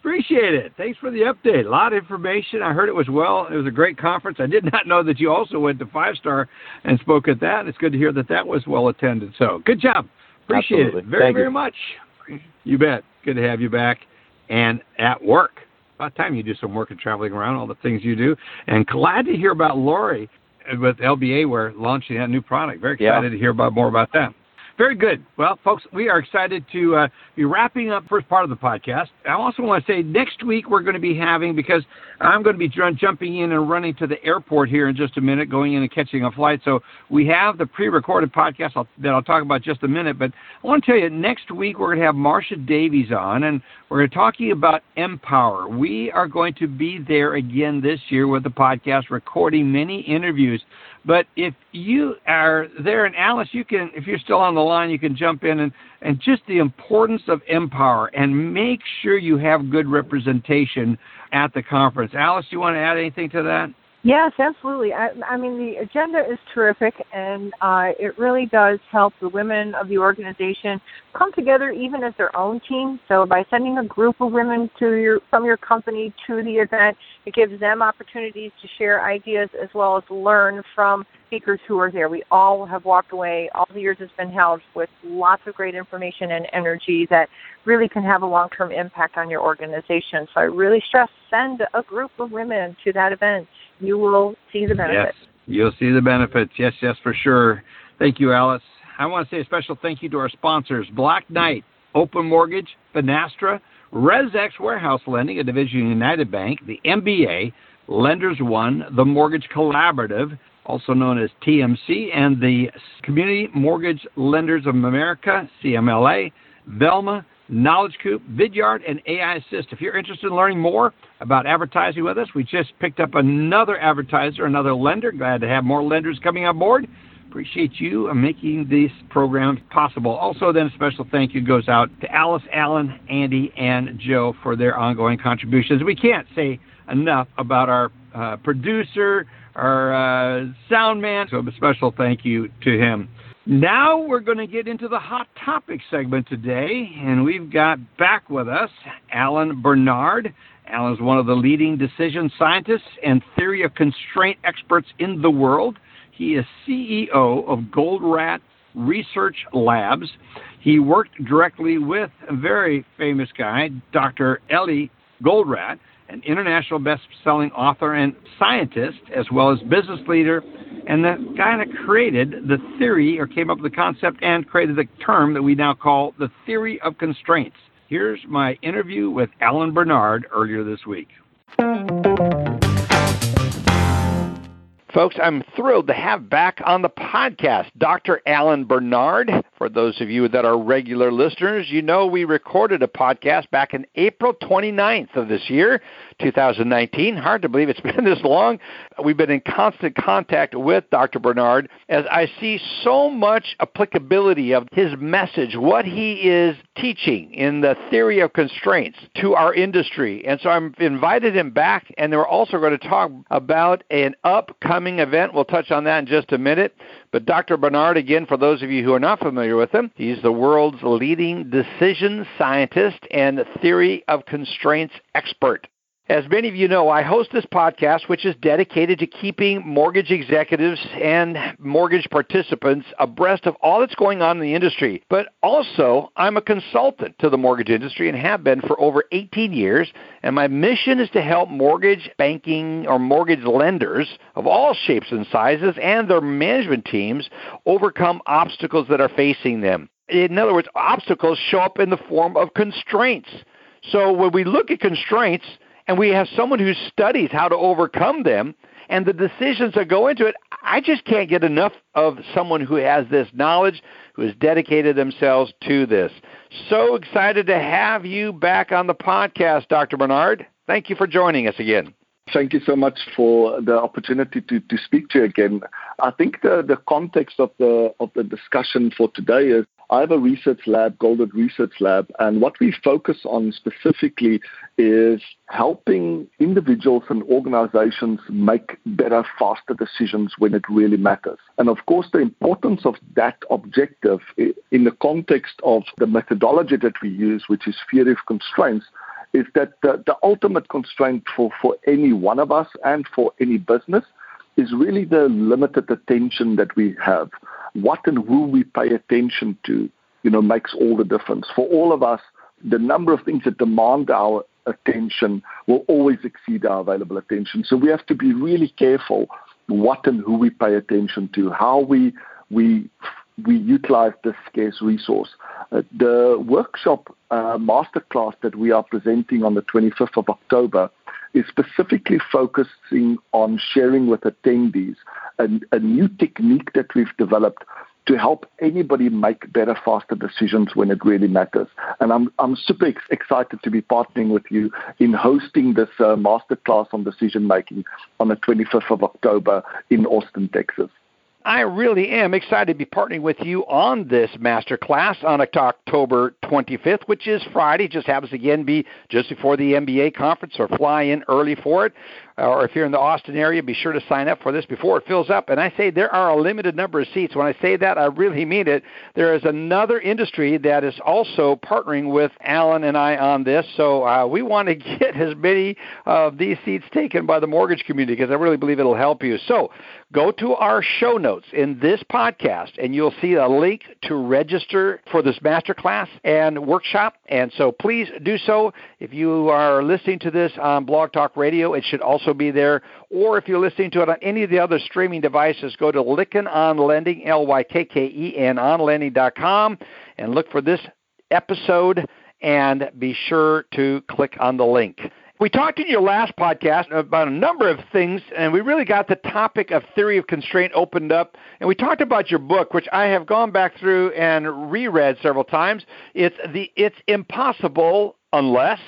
Appreciate it. Thanks for the update. A lot of information. I heard it was well. It was a great conference. I did [LAUGHS] not know that you also went to Five Star and spoke at that. It's good to hear that that was well attended. So good job. Appreciate Absolutely. it very, Thank you. very much. You bet. Good to have you back and at work. About time you do some work and traveling around, all the things you do. And glad to hear about Lori with LBA. We're launching that new product. Very Yeah. excited to hear about more about that. Very good. Well, folks, we are excited to uh, be wrapping up first part of the podcast. I also want to say next week we're going to be having because I'm going to be jumping in and running to the airport here in just a minute, going in and catching a flight. So we have the pre-recorded podcast that I'll talk about just a minute. But I want to tell you, next week we're going to have Marcia Davies on, and we're going to talking about mPower. We are going to be there again this year with the podcast, recording many interviews. But if you are there, and Alice, you can, if you're still on the line, you can jump in and, and just the importance of mPower and make sure you have good representation at the conference. Alice, you want to add anything to that? Yes, absolutely. I, I mean, the agenda is terrific, and uh, it really does help the women of the organization come together, even as their own team. So, by sending a group of women to your from your company to the event, it gives them opportunities to share ideas as well as learn from speakers who are there. We all have walked away all the years it's been held with lots of great information and energy that really can have a long-term impact on your organization. So, I really stress send a group of women to that event you will see the benefits. Yes, you'll see the benefits. Yes, yes, for sure. Thank you, Alice. I want to say a special thank you to our sponsors Black Knight, Open Mortgage, Finastra, ResX Warehouse Lending, a division of United Bank, the MBA, Lenders One, the Mortgage Collaborative, also known as TMC, and the Community Mortgage Lenders of America, CMLA, Velma, Knowledge Coop, Vidyard, and AI Assist. If you're interested in learning more about advertising with us, we just picked up another advertiser, another lender. Glad to have more lenders coming on board. Appreciate you making these programs possible. Also, then a special thank you goes out to Alice, Allen, Andy, and Joe for their ongoing contributions. We can't say enough about our uh, producer, our uh, sound man. So a special thank you to him. Now we're going to get into the hot topic segment today, and we've got back with us Alan Barnard. Alan is one of the leading decision scientists and theory of constraint experts in the world. He is CEO of Goldratt Research Labs. He worked directly with a very famous guy, Dr. Eli Goldratt, an international best-selling author and scientist, as well as business leader, and the guy that created the theory or came up with the concept and created the term that we now call the theory of constraints. Here's my interview with Alan Barnard earlier this week. Folks, I'm thrilled to have back on the podcast Dr. Alan Barnard. For those of you that are regular listeners, you know we recorded a podcast back in April 29th of this year, 2019. Hard to believe it's [LAUGHS] been this long. We've been in constant contact with Dr. Barnard as I see so much applicability of his message, what he is teaching in the theory of constraints to our industry. And so I'm invited him back, and we're also going to talk about an upcoming event. We'll touch on that in just a minute. But Dr. Barnard, again, for those of you who are not familiar with him, he's the world's leading decision scientist and theory of constraints expert. As many of you know, I host this podcast, which is dedicated to keeping mortgage executives and mortgage participants abreast of all that's going on in the industry. But also, I'm a consultant to the mortgage industry and have been for over 18 years. And my mission is to help mortgage banking or mortgage lenders of all shapes and sizes and their management teams overcome obstacles that are facing them. In other words, obstacles show up in the form of constraints. So when we look at constraints, and we have someone who studies how to overcome them and the decisions that go into it. I just can't get enough of someone who has this knowledge, who has dedicated themselves to this. So excited to have you back on the podcast, Dr. Barnard. Thank you for joining us again. Thank you so much for the opportunity to, to speak to you again. I think the, the context of the of the discussion for today is I have a research lab, Goldratt Research Lab, and what we focus on specifically is helping individuals and organizations make better, faster decisions when it really matters. And of course, the importance of that objective in the context of the methodology that we use, which is theory of constraints, is that the, the ultimate constraint for, for any one of us and for any business is really the limited attention that we have what and who we pay attention to, you know, makes all the difference. For all of us, the number of things that demand our attention will always exceed our available attention. So we have to be really careful what and who we pay attention to, how we we we utilize this scarce resource. Uh, the workshop uh, masterclass that we are presenting on the 25th of October is specifically focusing on sharing with attendees a, new technique that we've developed to help anybody make better, faster decisions when it really matters. And I'm, I'm super ex- excited to be partnering with you in hosting this uh, masterclass on decision making on the 25th of October in Austin, Texas. I really am excited to be partnering with you on this master class on October 25th, which is Friday. Just happens to again be just before the MBA conference, or fly in early for it. Or if you're in the Austin area, be sure to sign up for this before it fills up. And I say there are a limited number of seats. When I say that, I really mean it. There is another industry that is also partnering with Alan and I on this. So uh, we want to [LAUGHS] get as many of these seats taken by the mortgage community because I really believe it'll help you. So go to our show notes in this podcast and you'll see a link to register for this masterclass and workshop. And so please do so. If you are listening to this on Blog Talk Radio, it should also be there. Or if you're listening to it on any of the other streaming devices, go to Lykken on Lending, L Y K K E N, and look for this episode and be sure to click on the link. We talked in your last podcast about a number of things, and we really got the topic of theory of constraint opened up. And we talked about your book, which I have gone back through and reread several times. It's the It's Impossible Unless.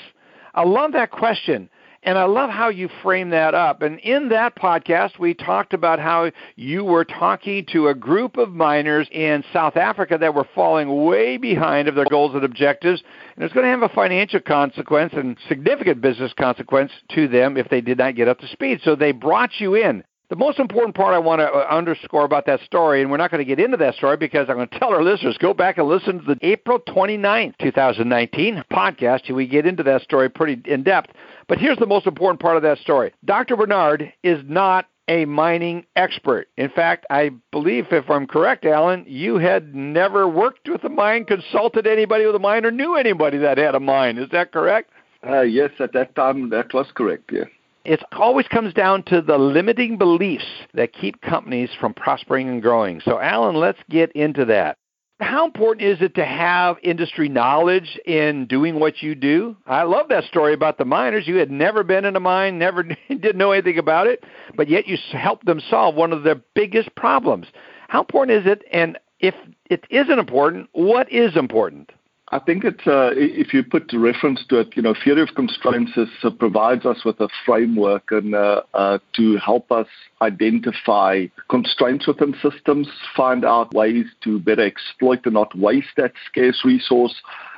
I love that question. And I love how you frame that up. And in that podcast, we talked about how you were talking to a group of miners in South Africa that were falling way behind of their goals and objectives. And it's going to have a financial consequence and significant business consequence to them if they did not get up to speed. So they brought you in. The most important part I want to uh, underscore about that story, and we're not going to get into that story because I'm going to tell our listeners go back and listen to the April 29th, 2019 podcast. We get into that story pretty in depth. But here's the most important part of that story Dr. Barnard is not a mining expert. In fact, I believe, if I'm correct, Alan, you had never worked with a mine, consulted anybody with a mine, or knew anybody that had a mine. Is that correct? Uh, yes, at that time, that was correct, yes. It always comes down to the limiting beliefs that keep companies from prospering and growing. So, Alan, let's get into that. How important is it to have industry knowledge in doing what you do? I love that story about the miners. You had never been in a mine, never [LAUGHS] didn't know anything about it, but yet you helped them solve one of their biggest problems. How important is it? And if it isn't important, what is important? I think it's uh, if you put reference to it, you know, theory of constraints is, uh, provides us with a framework and uh, uh, to help us identify constraints within systems, find out ways to better exploit and not waste that scarce resource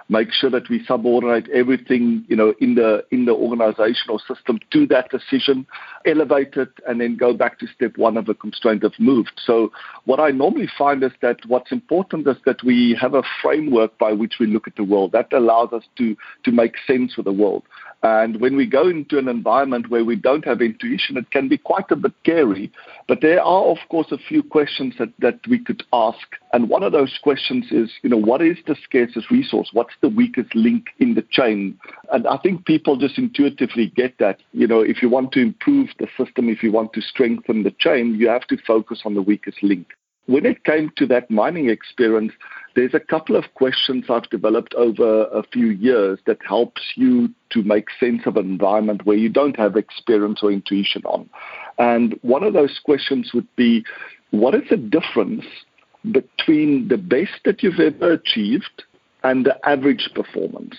make sure that we subordinate everything, you know, in the in the organizational system to that decision, elevate it, and then go back to step one of a constraint of moved. So what I normally find is that what's important is that we have a framework by which we look at the world that allows us to to make sense of the world. And when we go into an environment where we don't have intuition, it can be quite a bit scary. But there are, of course, a few questions that, that we could ask. And one of those questions is, you know, what is the scarcest resource? What's the weakest link in the chain? And I think people just intuitively get that. You know, if you want to improve the system, if you want to strengthen the chain, you have to focus on the weakest link. When it came to that mining experience, there's a couple of questions I've developed over a few years that helps you to make sense of an environment where you don't have experience or intuition on. And one of those questions would be, what is the difference between the best that you've ever achieved and the average performance?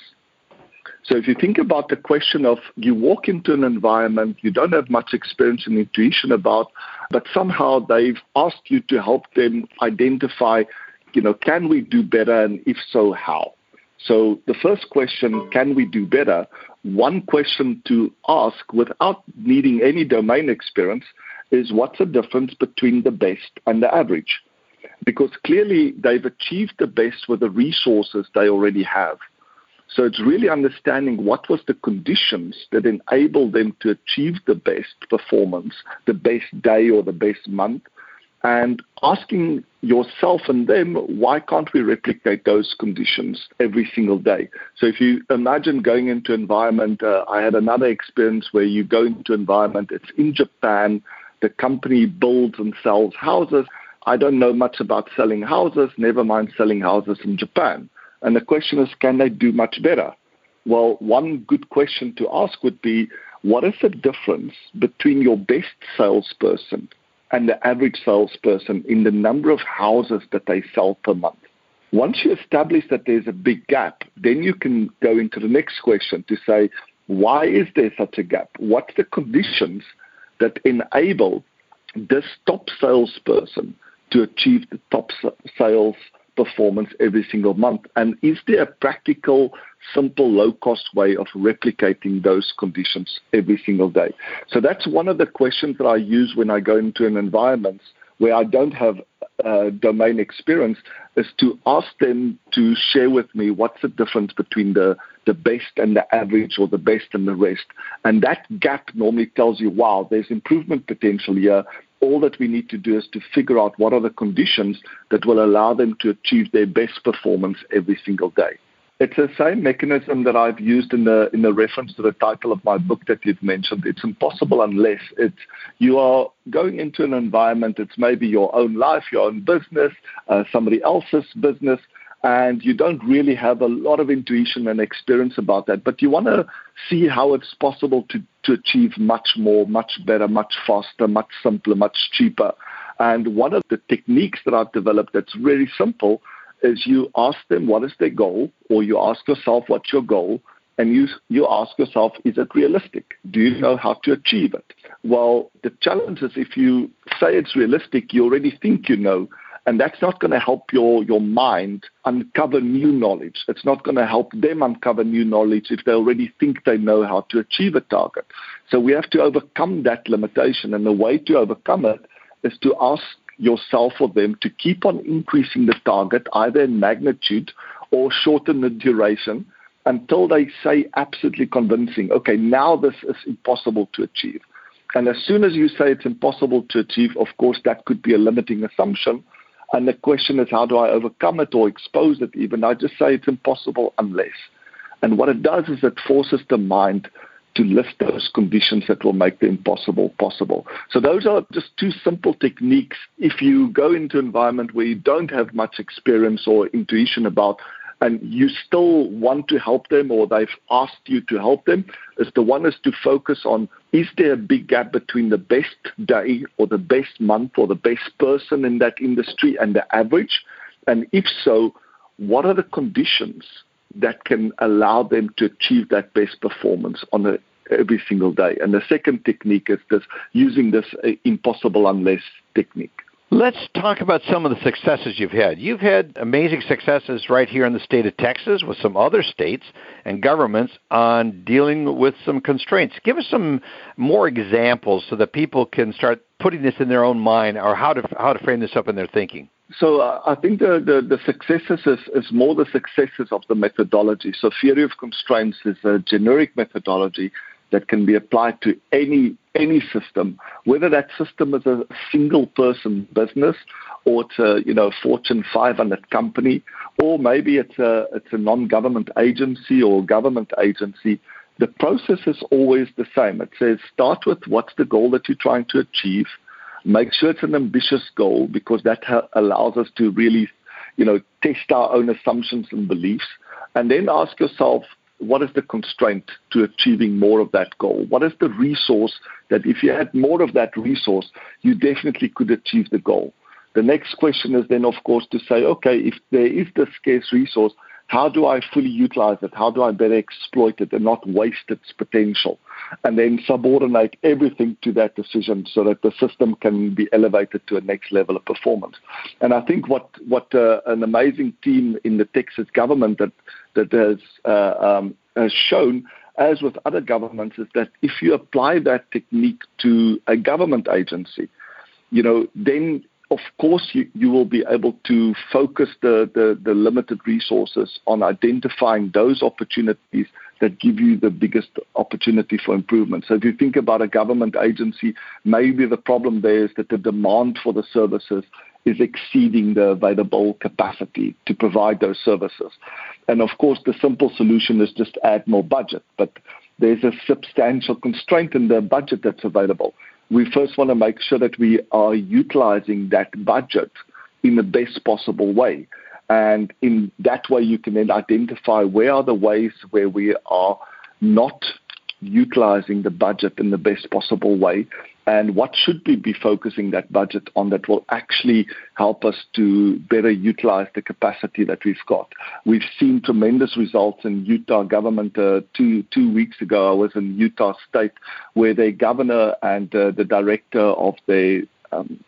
So if you think about the question of you walk into an environment you don't have much experience and intuition about, but somehow they've asked you to help them identify you know, can we do better, and if so, how? So the first question, can we do better? One question to ask without needing any domain experience is what's the difference between the best and the average? Because clearly they've achieved the best with the resources they already have. So it's really understanding what was the conditions that enabled them to achieve the best performance, the best day or the best month, and asking yourself and them, why can't we replicate those conditions every single day? So if you imagine going into environment, uh, I had another experience where you go into environment, it's in Japan, the company builds and sells houses. I don't know much about selling houses, never mind selling houses in Japan. And the question is, can they do much better? Well, one good question to ask would be, what is the difference between your best salesperson and the average salesperson in the number of houses that they sell per month. Once you establish that there's a big gap, then you can go into the next question to say, why is there such a gap? What's the conditions that enable this top salesperson to achieve the top sales performance every single month? And is there a practical, simple, low cost way of replicating those conditions every single day? So that's one of the questions that I use when I go into an environment where I don't have uh, domain experience is to ask them to share with me what's the difference between the, the best and the average or the best and the rest. And that gap normally tells you, wow, there's improvement potential here all that we need to do is to figure out what are the conditions that will allow them to achieve their best performance every single day. It's the same mechanism that I've used in the in the reference to the title of my book that you've mentioned. It's impossible unless it's you are going into an environment. It's maybe your own life, your own business, uh, somebody else's business, and you don't really have a lot of intuition and experience about that, but you want to see how it's possible to, to achieve much more, much better, much faster, much simpler, much cheaper. And one of the techniques that I've developed that's really simple is you ask them what is their goal, or you ask yourself what's your goal, and you you ask yourself, is it realistic? Do you know how to achieve it? Well, the challenge is if you say it's realistic, you already think you know, and that's not going to help your, your mind uncover new knowledge. It's not going to help them uncover new knowledge if they already think they know how to achieve a target. So we have to overcome that limitation. And the way to overcome it is to ask yourself or them to keep on increasing the target, either in magnitude or shorten the duration until they say absolutely convincing, okay, now this is impossible to achieve. And as soon as you say it's impossible to achieve, of course, that could be a limiting assumption and the question is, how do I overcome it or expose it even? I just say it's impossible unless. And what it does is it forces the mind to lift those conditions that will make the impossible possible. So those are just two simple techniques. If you go into an environment where you don't have much experience or intuition about and you still want to help them or they've asked you to help them, is the one is to focus on is there a big gap between the best day or the best month or the best person in that industry and the average? And if so, what are the conditions that can allow them to achieve that best performance on a, every single day? And the second technique is this using this uh, impossible unless technique. Let's talk about some of the successes you've had. You've had amazing successes right here in the state of Texas with some other states and governments on dealing with some constraints. Give us some more examples so that people can start putting this in their own mind or how to how to frame this up in their thinking. So uh, I think the, the, the successes is, is more the successes of the methodology. So theory of constraints is a generic methodology that can be applied to any any system, whether that system is a single person business or it's a you know Fortune 500 company, or maybe it's a it's a non-government agency or government agency. The process is always the same. It says start with what's the goal that you're trying to achieve. Make sure it's an ambitious goal because that ha- allows us to really, you know, test our own assumptions and beliefs, and then ask yourself, what is the constraint to achieving more of that goal? What is the resource that if you had more of that resource, you definitely could achieve the goal? The next question is then, of course, to say, okay, if there is this scarce resource, how do I fully utilize it? How do I better exploit it and not waste its potential? And then subordinate everything to that decision so that the system can be elevated to a next level of performance. And I think what what uh, an amazing team in the Texas government that that has uh, um, has shown, as with other governments, is that if you apply that technique to a government agency, you know, then of course, you, you will be able to focus the, the, the limited resources on identifying those opportunities that give you the biggest opportunity for improvement. So if you think about a government agency, maybe the problem there is that the demand for the services is exceeding the available capacity to provide those services. And of course, the simple solution is just add more budget, but there's a substantial constraint in the budget that's available we first want to make sure that we are utilizing that budget in the best possible way. And in that way, you can then identify where are the ways where we are not utilizing the budget in the best possible way and what should we be focusing that budget on that will actually help us to better utilize the capacity that we've got. We've seen tremendous results in Utah government. Uh, two two weeks ago, I was in Utah State, where the governor and uh, the director of the um,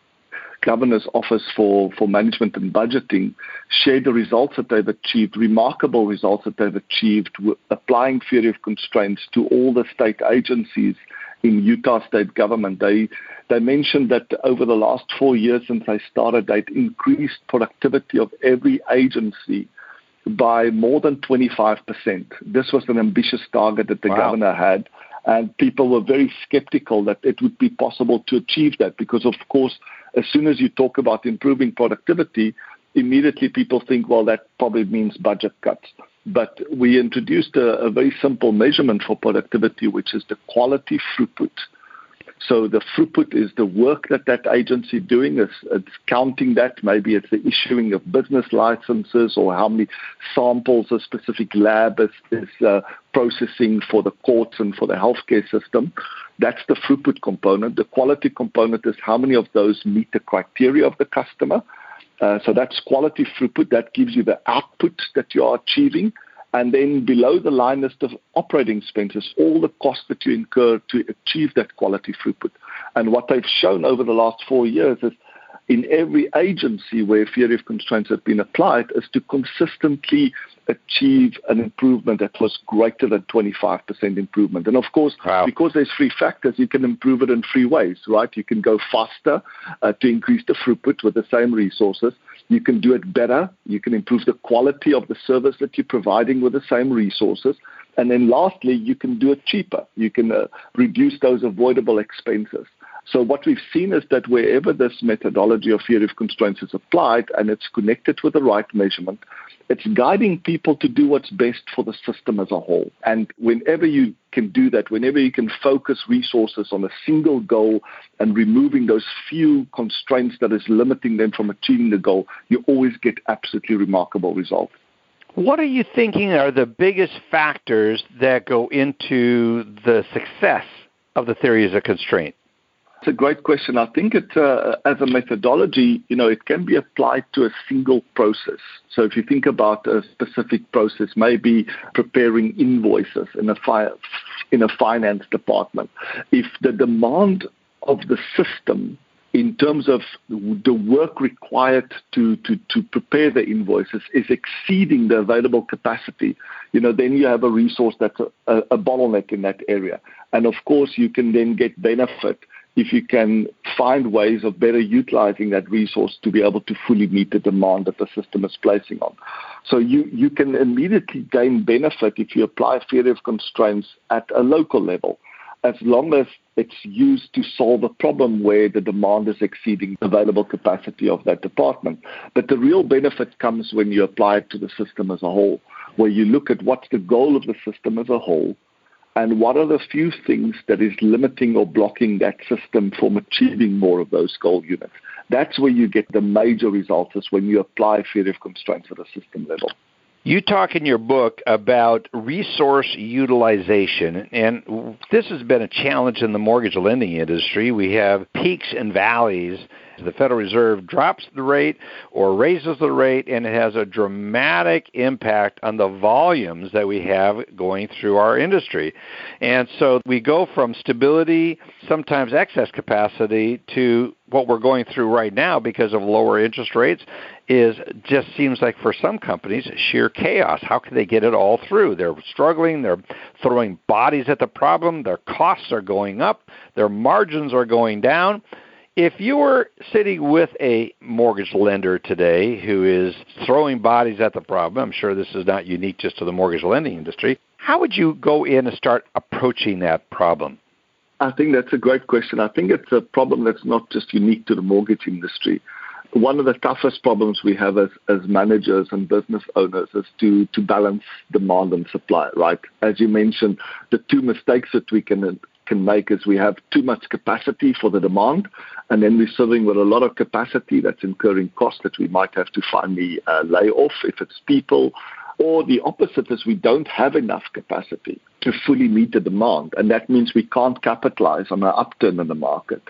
governor's office for, for management and budgeting shared the results that they've achieved, remarkable results that they've achieved, applying theory of constraints to all the state agencies in Utah state government. They they mentioned that over the last four years since they started, they'd increased productivity of every agency by more than 25%. This was an ambitious target that the wow. governor had. And people were very skeptical that it would be possible to achieve that because, of course, as soon as you talk about improving productivity, immediately people think, well, that probably means budget cuts. But we introduced a, a very simple measurement for productivity, which is the quality throughput. So the throughput is the work that that agency doing. It's, it's, counting that. Maybe it's the issuing of business licenses or how many samples a specific lab is, is uh, processing for the courts and for the healthcare system. That's the throughput component. The quality component is how many of those meet the criteria of the customer. Uh, so that's quality throughput. That gives you the output that you are achieving. And then below the line is the operating expenses, all the costs that you incur to achieve that quality throughput. And what they've shown over the last four years is in every agency where theory of constraints has been applied is to consistently achieve an improvement that was greater than 25% improvement. And of course, wow. because there's three factors, you can improve it in three ways, right? You can go faster uh, to increase the throughput with the same resources. You can do it better. You can improve the quality of the service that you're providing with the same resources. And then lastly, you can do it cheaper. You can uh, reduce those avoidable expenses. So what we've seen is that wherever this methodology of theory of constraints is applied and it's connected with the right measurement, it's guiding people to do what's best for the system as a whole. And whenever you can do that, whenever you can focus resources on a single goal and removing those few constraints that is limiting them from achieving the goal, you always get absolutely remarkable results. What are you thinking are the biggest factors that go into the success of the theory as a constraint? It's a great question. I think it, uh, as a methodology, you know, it can be applied to a single process. So if you think about a specific process, maybe preparing invoices in a fi- in a finance department, if the demand of the system in terms of the work required to, to, to prepare the invoices is exceeding the available capacity, you know, then you have a resource that's a, a bottleneck in that area. And of course, you can then get benefit if you can find ways of better utilizing that resource to be able to fully meet the demand that the system is placing on. So you, you can immediately gain benefit if you apply theory of constraints at a local level, as long as it's used to solve a problem where the demand is exceeding available capacity of that department. But the real benefit comes when you apply it to the system as a whole, where you look at what's the goal of the system as a whole, and what are the few things that is limiting or blocking that system from achieving more of those goal units. That's where you get the major results is when you apply theory of constraints at a system level. You talk in your book about resource utilization, and this has been a challenge in the mortgage lending industry. We have peaks and valleys the Federal Reserve drops the rate or raises the rate, and it has a dramatic impact on the volumes that we have going through our industry. And so we go from stability, sometimes excess capacity, to what we're going through right now because of lower interest rates is just seems like for some companies sheer chaos. How can they get it all through? They're struggling, they're throwing bodies at the problem, their costs are going up, their margins are going down if you were sitting with a mortgage lender today who is throwing bodies at the problem, I'm sure this is not unique just to the mortgage lending industry, how would you go in and start approaching that problem? I think that's a great question. I think it's a problem that's not just unique to the mortgage industry. One of the toughest problems we have as, as managers and business owners is to, to balance demand and supply, right? As you mentioned, the two mistakes that we can can make is we have too much capacity for the demand, and then we're serving with a lot of capacity that's incurring costs that we might have to finally uh, lay off if it's people. Or the opposite is we don't have enough capacity to fully meet the demand, and that means we can't capitalize on an upturn in the market.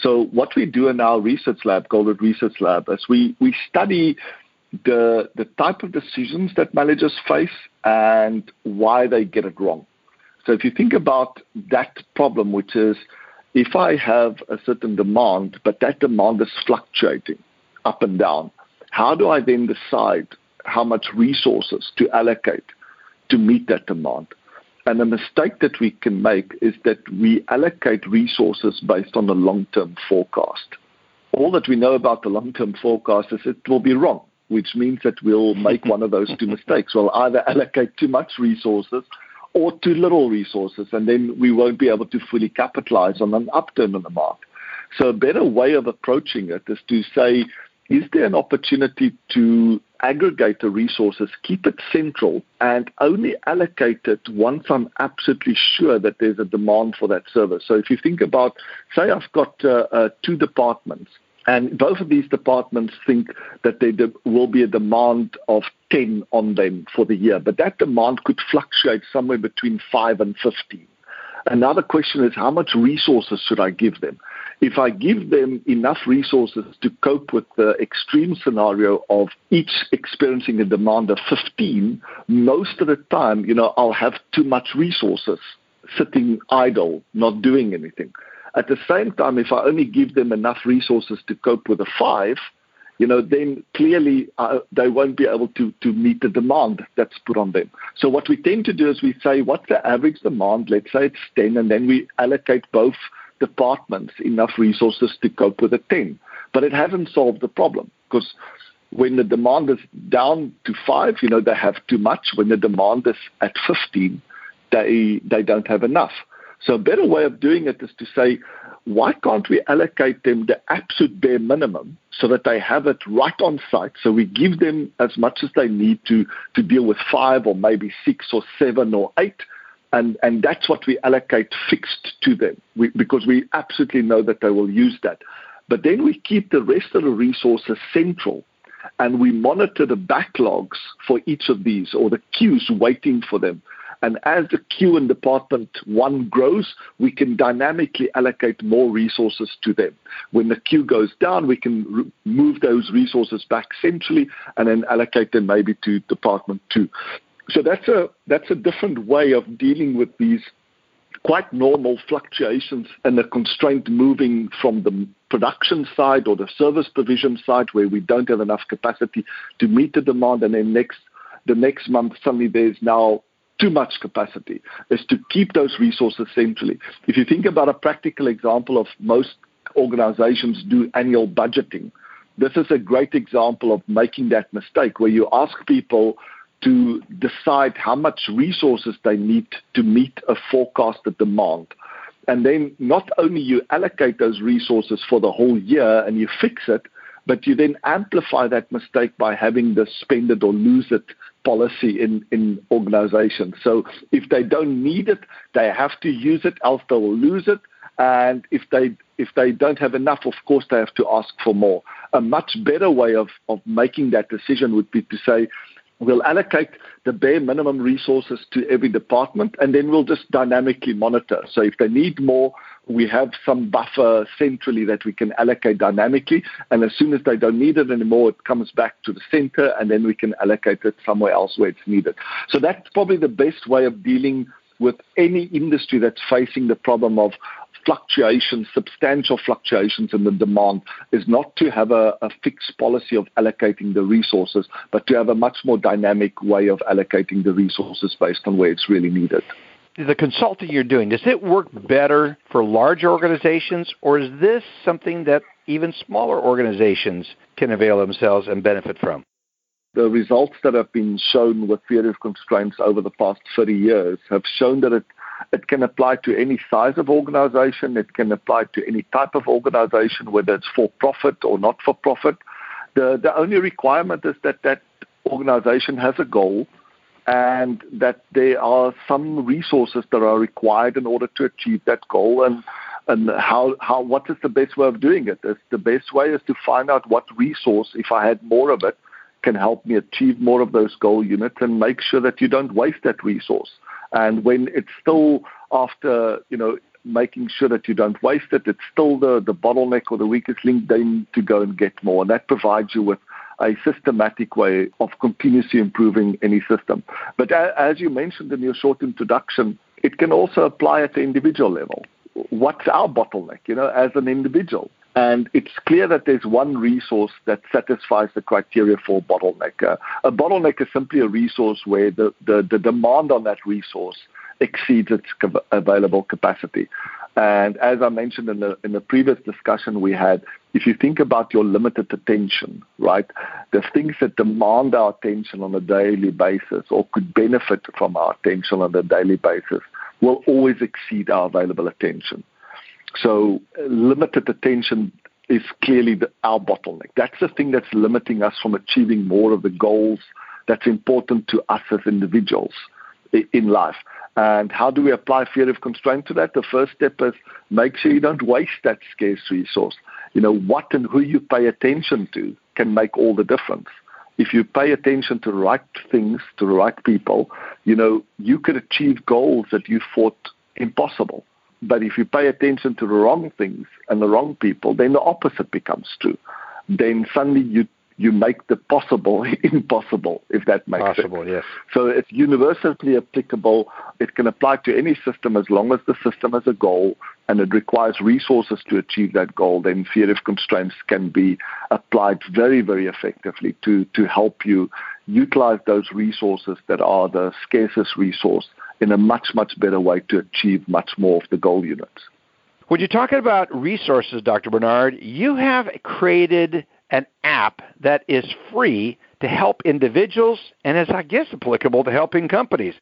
So what we do in our research lab, Goldratt Research Lab, is we, we study the, the type of decisions that managers face and why they get it wrong. So if you think about that problem, which is if I have a certain demand, but that demand is fluctuating up and down, how do I then decide how much resources to allocate to meet that demand? And the mistake that we can make is that we allocate resources based on the long term forecast. All that we know about the long term forecast is it will be wrong, which means that we'll make one of those two [LAUGHS] mistakes. We'll either allocate too much resources or too little resources, and then we won't be able to fully capitalize on an upturn in the market. So a better way of approaching it is to say, is there an opportunity to aggregate the resources, keep it central, and only allocate it once I'm absolutely sure that there's a demand for that service? So if you think about, say, I've got uh, uh, two departments and both of these departments think that there will be a demand of 10 on them for the year, but that demand could fluctuate somewhere between 5 and 15. Another question is how much resources should I give them? If I give them enough resources to cope with the extreme scenario of each experiencing a demand of 15, most of the time, you know, I'll have too much resources sitting idle, not doing anything. At the same time, if I only give them enough resources to cope with a five, you know, then clearly uh, they won't be able to, to meet the demand that's put on them. So what we tend to do is we say, what's the average demand? Let's say it's 10, and then we allocate both departments enough resources to cope with a 10. But it hasn't solved the problem because when the demand is down to five, you know, they have too much. When the demand is at 15, they, they don't have enough. So a better way of doing it is to say, why can't we allocate them the absolute bare minimum so that they have it right on site? So we give them as much as they need to, to deal with five or maybe six or seven or eight. And, and that's what we allocate fixed to them we, because we absolutely know that they will use that. But then we keep the rest of the resources central and we monitor the backlogs for each of these or the queues waiting for them and as the queue in Department 1 grows, we can dynamically allocate more resources to them. When the queue goes down, we can re- move those resources back centrally and then allocate them maybe to Department 2. So that's a, that's a different way of dealing with these quite normal fluctuations and the constraint moving from the production side or the service provision side where we don't have enough capacity to meet the demand and then next the next month suddenly there's now too much capacity is to keep those resources centrally. If you think about a practical example of most organizations do annual budgeting, this is a great example of making that mistake where you ask people to decide how much resources they need to meet a forecasted demand. And then not only you allocate those resources for the whole year and you fix it, but you then amplify that mistake by having the spend it or lose it policy in, in organizations. So if they don't need it, they have to use it, else they will lose it. And if they if they don't have enough, of course they have to ask for more. A much better way of, of making that decision would be to say, we'll allocate the bare minimum resources to every department and then we'll just dynamically monitor. So if they need more, we have some buffer centrally that we can allocate dynamically. And as soon as they don't need it anymore, it comes back to the center and then we can allocate it somewhere else where it's needed. So that's probably the best way of dealing with any industry that's facing the problem of fluctuations, substantial fluctuations in the demand, is not to have a, a, fixed policy of allocating the resources, but to have a much more dynamic way of allocating the resources based on where it's really needed. The consulting you're doing, does it work better for large organizations, or is this something that even smaller organizations can avail themselves and benefit from? The results that have been shown with theory of constraints over the past 30 years have shown that it it can apply to any size of organization. It can apply to any type of organization, whether it's for profit or not for profit. The, the only requirement is that that organization has a goal and that there are some resources that are required in order to achieve that goal and and how, how what is the best way of doing it? Is the best way is to find out what resource, if I had more of it, can help me achieve more of those goal units and make sure that you don't waste that resource. And when it's still after, you know, making sure that you don't waste it, it's still the, the bottleneck or the weakest link, then to go and get more. And that provides you with a systematic way of continuously improving any system. But as you mentioned in your short introduction, it can also apply at the individual level. What's our bottleneck, you know, as an individual? And it's clear that there's one resource that satisfies the criteria for bottleneck. Uh, a bottleneck is simply a resource where the, the, the demand on that resource exceeds its available capacity. And as I mentioned in the in the previous discussion we had, if you think about your limited attention, right, the things that demand our attention on a daily basis or could benefit from our attention on a daily basis will always exceed our available attention. So limited attention is clearly the, our bottleneck. That's the thing that's limiting us from achieving more of the goals that's important to us as individuals in life. And how do we apply theory of constraint to that? The first step is make sure you don't waste that scarce resource. You know, what and who you pay attention to can make all the difference. If you pay attention to the right things, to the right people, you know, you could achieve goals that you thought impossible. But if you pay attention to the wrong things and the wrong people, then the opposite becomes true. Then suddenly you you make the possible [LAUGHS] impossible, if that makes Possible, sense. yes. So it's universally applicable. It can apply to any system as long as the system has a goal and it requires resources to achieve that goal. Then theory of constraints can be applied very, very effectively to, to help you utilize those resources that are the scarcest resource in a much, much better way to achieve much more of the goal units. When you're talking about resources, Dr. Barnard, you have created an app that is free to help individuals and is, I guess, applicable to helping companies.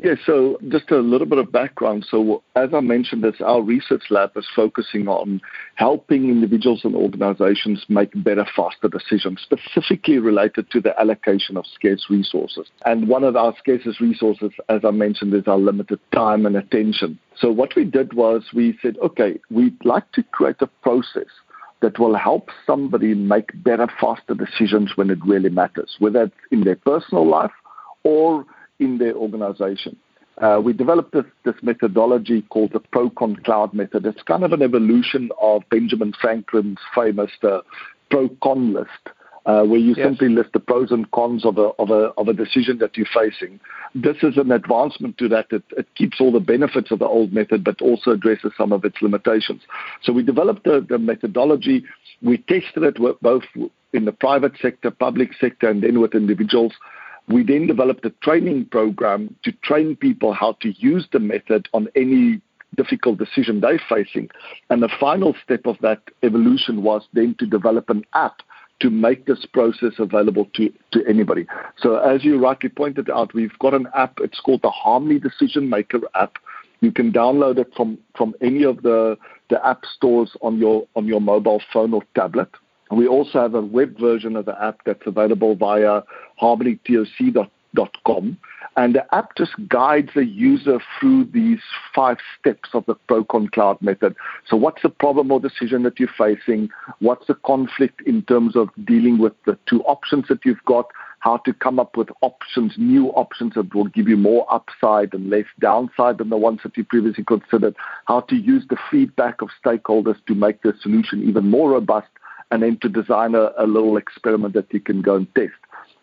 Yeah, so just a little bit of background. So, as I mentioned, our research lab is focusing on helping individuals and organizations make better, faster decisions, specifically related to the allocation of scarce resources. And one of our scarcest resources, as I mentioned, is our limited time and attention. So, what we did was we said, okay, we'd like to create a process that will help somebody make better, faster decisions when it really matters, whether it's in their personal life or in their organization. Uh, we developed this, this, methodology called the ProCon Cloud method. It's kind of an evolution of Benjamin Franklin's famous uh, ProCon list, uh, where you yes. simply list the pros and cons of a, of, a, of a decision that you're facing. This is an advancement to that. It, it keeps all the benefits of the old method, but also addresses some of its limitations. So we developed the, the methodology. We tested it both in the private sector, public sector, and then with individuals We then developed a training program to train people how to use the method on any difficult decision they're facing. And the final step of that evolution was then to develop an app to make this process available to, to anybody. So as you rightly pointed out, we've got an app. It's called the Harmony Decision Maker app. You can download it from, from any of the, the app stores on your on your mobile phone or tablet. We also have a web version of the app that's available via harmonytoc.com. And the app just guides the user through these five steps of the Procon Cloud method. So, what's the problem or decision that you're facing? What's the conflict in terms of dealing with the two options that you've got? How to come up with options, new options that will give you more upside and less downside than the ones that you previously considered. How to use the feedback of stakeholders to make the solution even more robust and then to design a, a little experiment that you can go and test.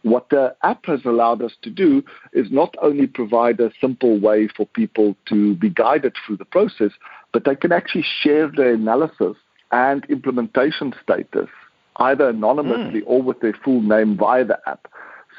What the app has allowed us to do is not only provide a simple way for people to be guided through the process, but they can actually share their analysis and implementation status either anonymously mm. or with their full name via the app.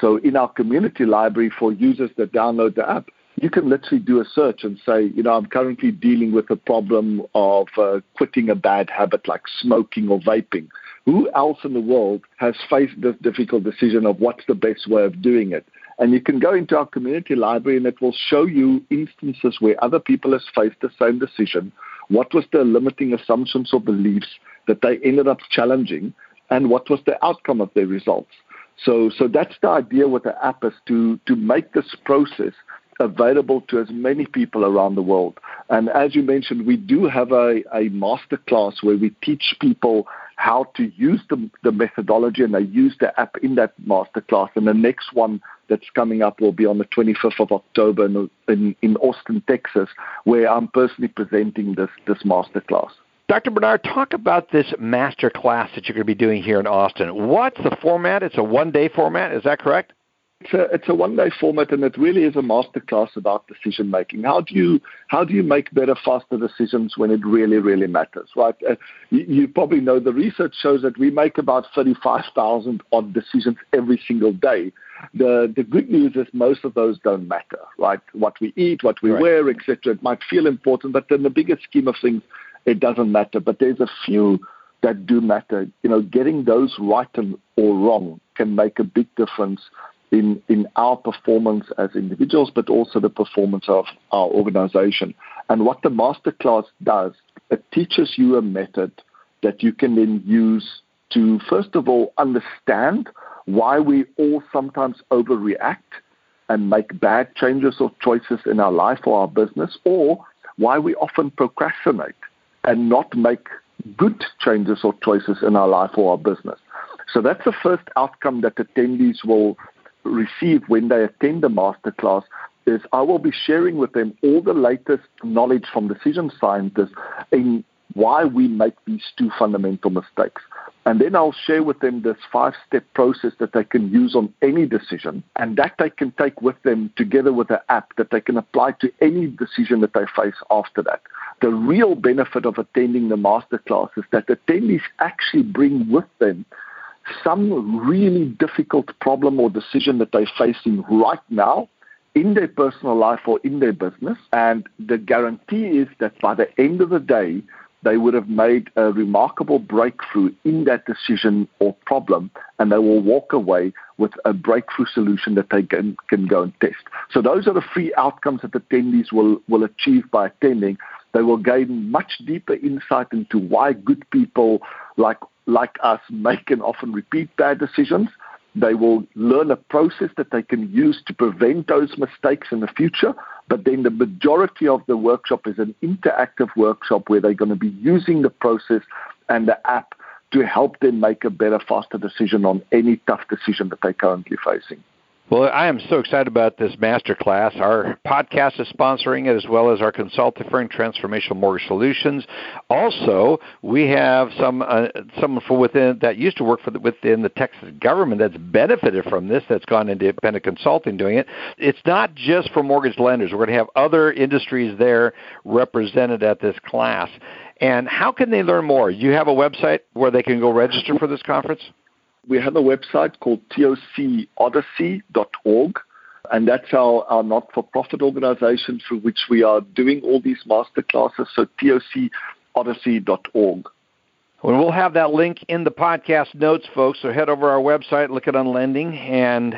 So in our community library for users that download the app, you can literally do a search and say, you know, I'm currently dealing with a problem of uh, quitting a bad habit like smoking or vaping. Who else in the world has faced this difficult decision of what's the best way of doing it? And you can go into our community library and it will show you instances where other people have faced the same decision. What was the limiting assumptions or beliefs that they ended up challenging and what was the outcome of their results? So, so that's the idea with the app is to, to make this process available to as many people around the world. And as you mentioned, we do have a, a master class where we teach people how to use the, the methodology and they use the app in that master class. And the next one that's coming up will be on the 25th of October in, in, in Austin, Texas, where I'm personally presenting this, this master class. Dr. Barnard, talk about this master class that you're going to be doing here in Austin. What's the format? It's a one day format, is that correct? It's a it's a one day format, and it really is a masterclass about decision making. How do you how do you make better, faster decisions when it really really matters, right? Uh, you, you, probably know the research shows that we make about thirty five thousand odd decisions every single day. The the good news is most of those don't matter, right? What we eat, what we right. wear, etc. It might feel important, but in the bigger scheme of things, it doesn't matter. But there's a few that do matter. You know, getting those right and, or wrong can make a big difference in, in our performance as individuals, but also the performance of our organization. And what the masterclass does, it teaches you a method that you can then use to, first of all, understand why we all sometimes overreact and make bad changes or choices in our life or our business, or why we often procrastinate and not make good changes or choices in our life or our business. So that's the first outcome that attendees will receive when they attend the masterclass is I will be sharing with them all the latest knowledge from decision scientists in why we make these two fundamental mistakes. And then I'll share with them this five step process that they can use on any decision and that they can take with them together with an app that they can apply to any decision that they face after that. The real benefit of attending the masterclass is that attendees actually bring with them some really difficult problem or decision that they're facing right now in their personal life or in their business. And the guarantee is that by the end of the day, they would have made a remarkable breakthrough in that decision or problem, and they will walk away with a breakthrough solution that they can, can go and test. So those are the three outcomes that attendees will, will achieve by attending. They will gain much deeper insight into why good people like like us make and often repeat bad decisions. They will learn a process that they can use to prevent those mistakes in the future. But then the majority of the workshop is an interactive workshop where they're going to be using the process and the app to help them make a better, faster decision on any tough decision that they're currently facing. Well, I am so excited about this master class. Our podcast is sponsoring it as well as our consulting firm, Transformational Mortgage Solutions. Also, we have some uh, someone from within that used to work for the, within the Texas government that's benefited from this. That's gone into independent consulting doing it. It's not just for mortgage lenders. We're going to have other industries there represented at this class. And how can they learn more? You have a website where they can go register for this conference? We have a website called tocodyssey.org, and that's our, our not for profit organization through which we are doing all these master classes. So, tocodyssey.org. Well, we'll have that link in the podcast notes, folks. So head over our website, Lykken on Lending, and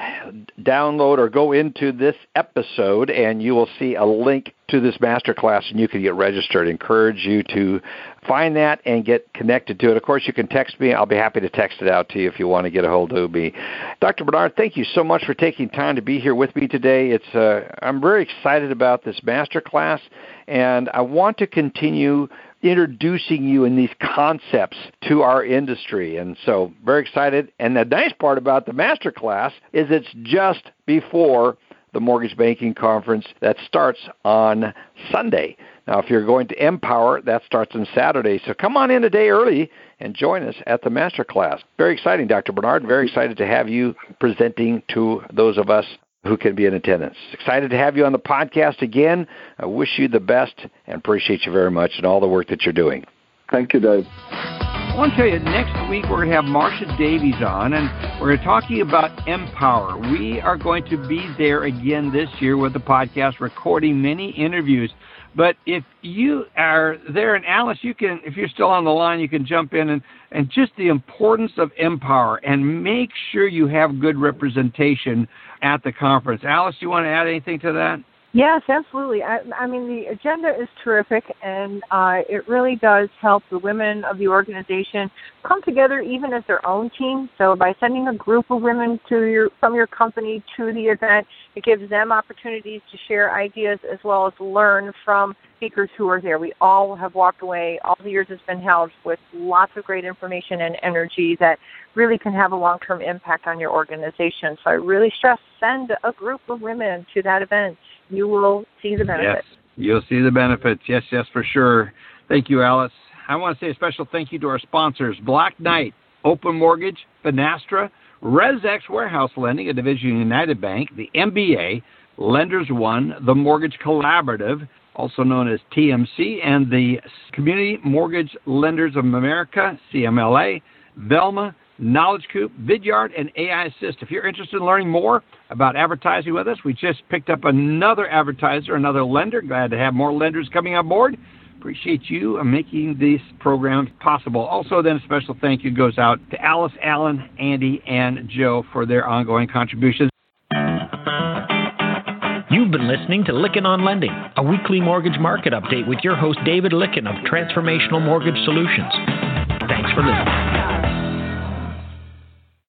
download or go into this episode, and you will see a link to this masterclass, and you can get registered. I encourage you to find that and get connected to it. Of course, you can text me. I'll be happy to text it out to you if you want to get a hold of me. Dr. Barnard, thank you so much for taking time to be here with me today. It's uh, I'm very excited about this masterclass, and I want to continue introducing you in these concepts to our industry. And so, very excited. And the nice part about the master class is it's just before the mortgage banking conference that starts on Sunday. Now, if you're going to mPower, that starts on Saturday. So come on in a day early and join us at the master class. Very exciting, Dr. Barnard. Very excited to have you presenting to those of us who can be in attendance. Excited to have you on the podcast again. I wish you the best and appreciate you very much and all the work that you're doing. Thank you, Dave. I want to tell you, next week we're going to have Marcia Davies on, and we're going to talking about mPower. We are going to be there again this year with the podcast, recording many interviews. But if you are there, and Alice, you can, if you're still on the line, you can jump in and, and just the importance of mPower and make sure you have good representation at the conference. Alice, do you want to add anything to that? Yes, absolutely. I, I mean, the agenda is terrific, and uh, it really does help the women of the organization come together, even as their own team. So, by sending a group of women to your from your company to the event, it gives them opportunities to share ideas as well as learn from speakers who are there. We all have walked away. All the years it's been held with lots of great information and energy that really can have a long-term impact on your organization. So, I really stress send a group of women to that event you will see the benefits. Yes, you'll see the benefits. Yes, yes, for sure. Thank you, Alice. I want to say a special thank you to our sponsors Black Knight, Open Mortgage, Finastra, ResX Warehouse Lending, a division of United Bank, the MBA, Lenders One, the Mortgage Collaborative, also known as TMC, and the Community Mortgage Lenders of America, CMLA, Velma, Knowledge Coop, Vidyard, and AI Assist. If you're interested in learning more about advertising with us, we just picked up another advertiser, another lender. Glad to have more lenders coming on board. Appreciate you making this program possible. Also, then a special thank you goes out to Alice, Alan, Andy, and Joe for their ongoing contributions. You've been listening to Lykken on Lending, a weekly mortgage market update with your host David Lykken of Transformational Mortgage Solutions. Thanks for listening.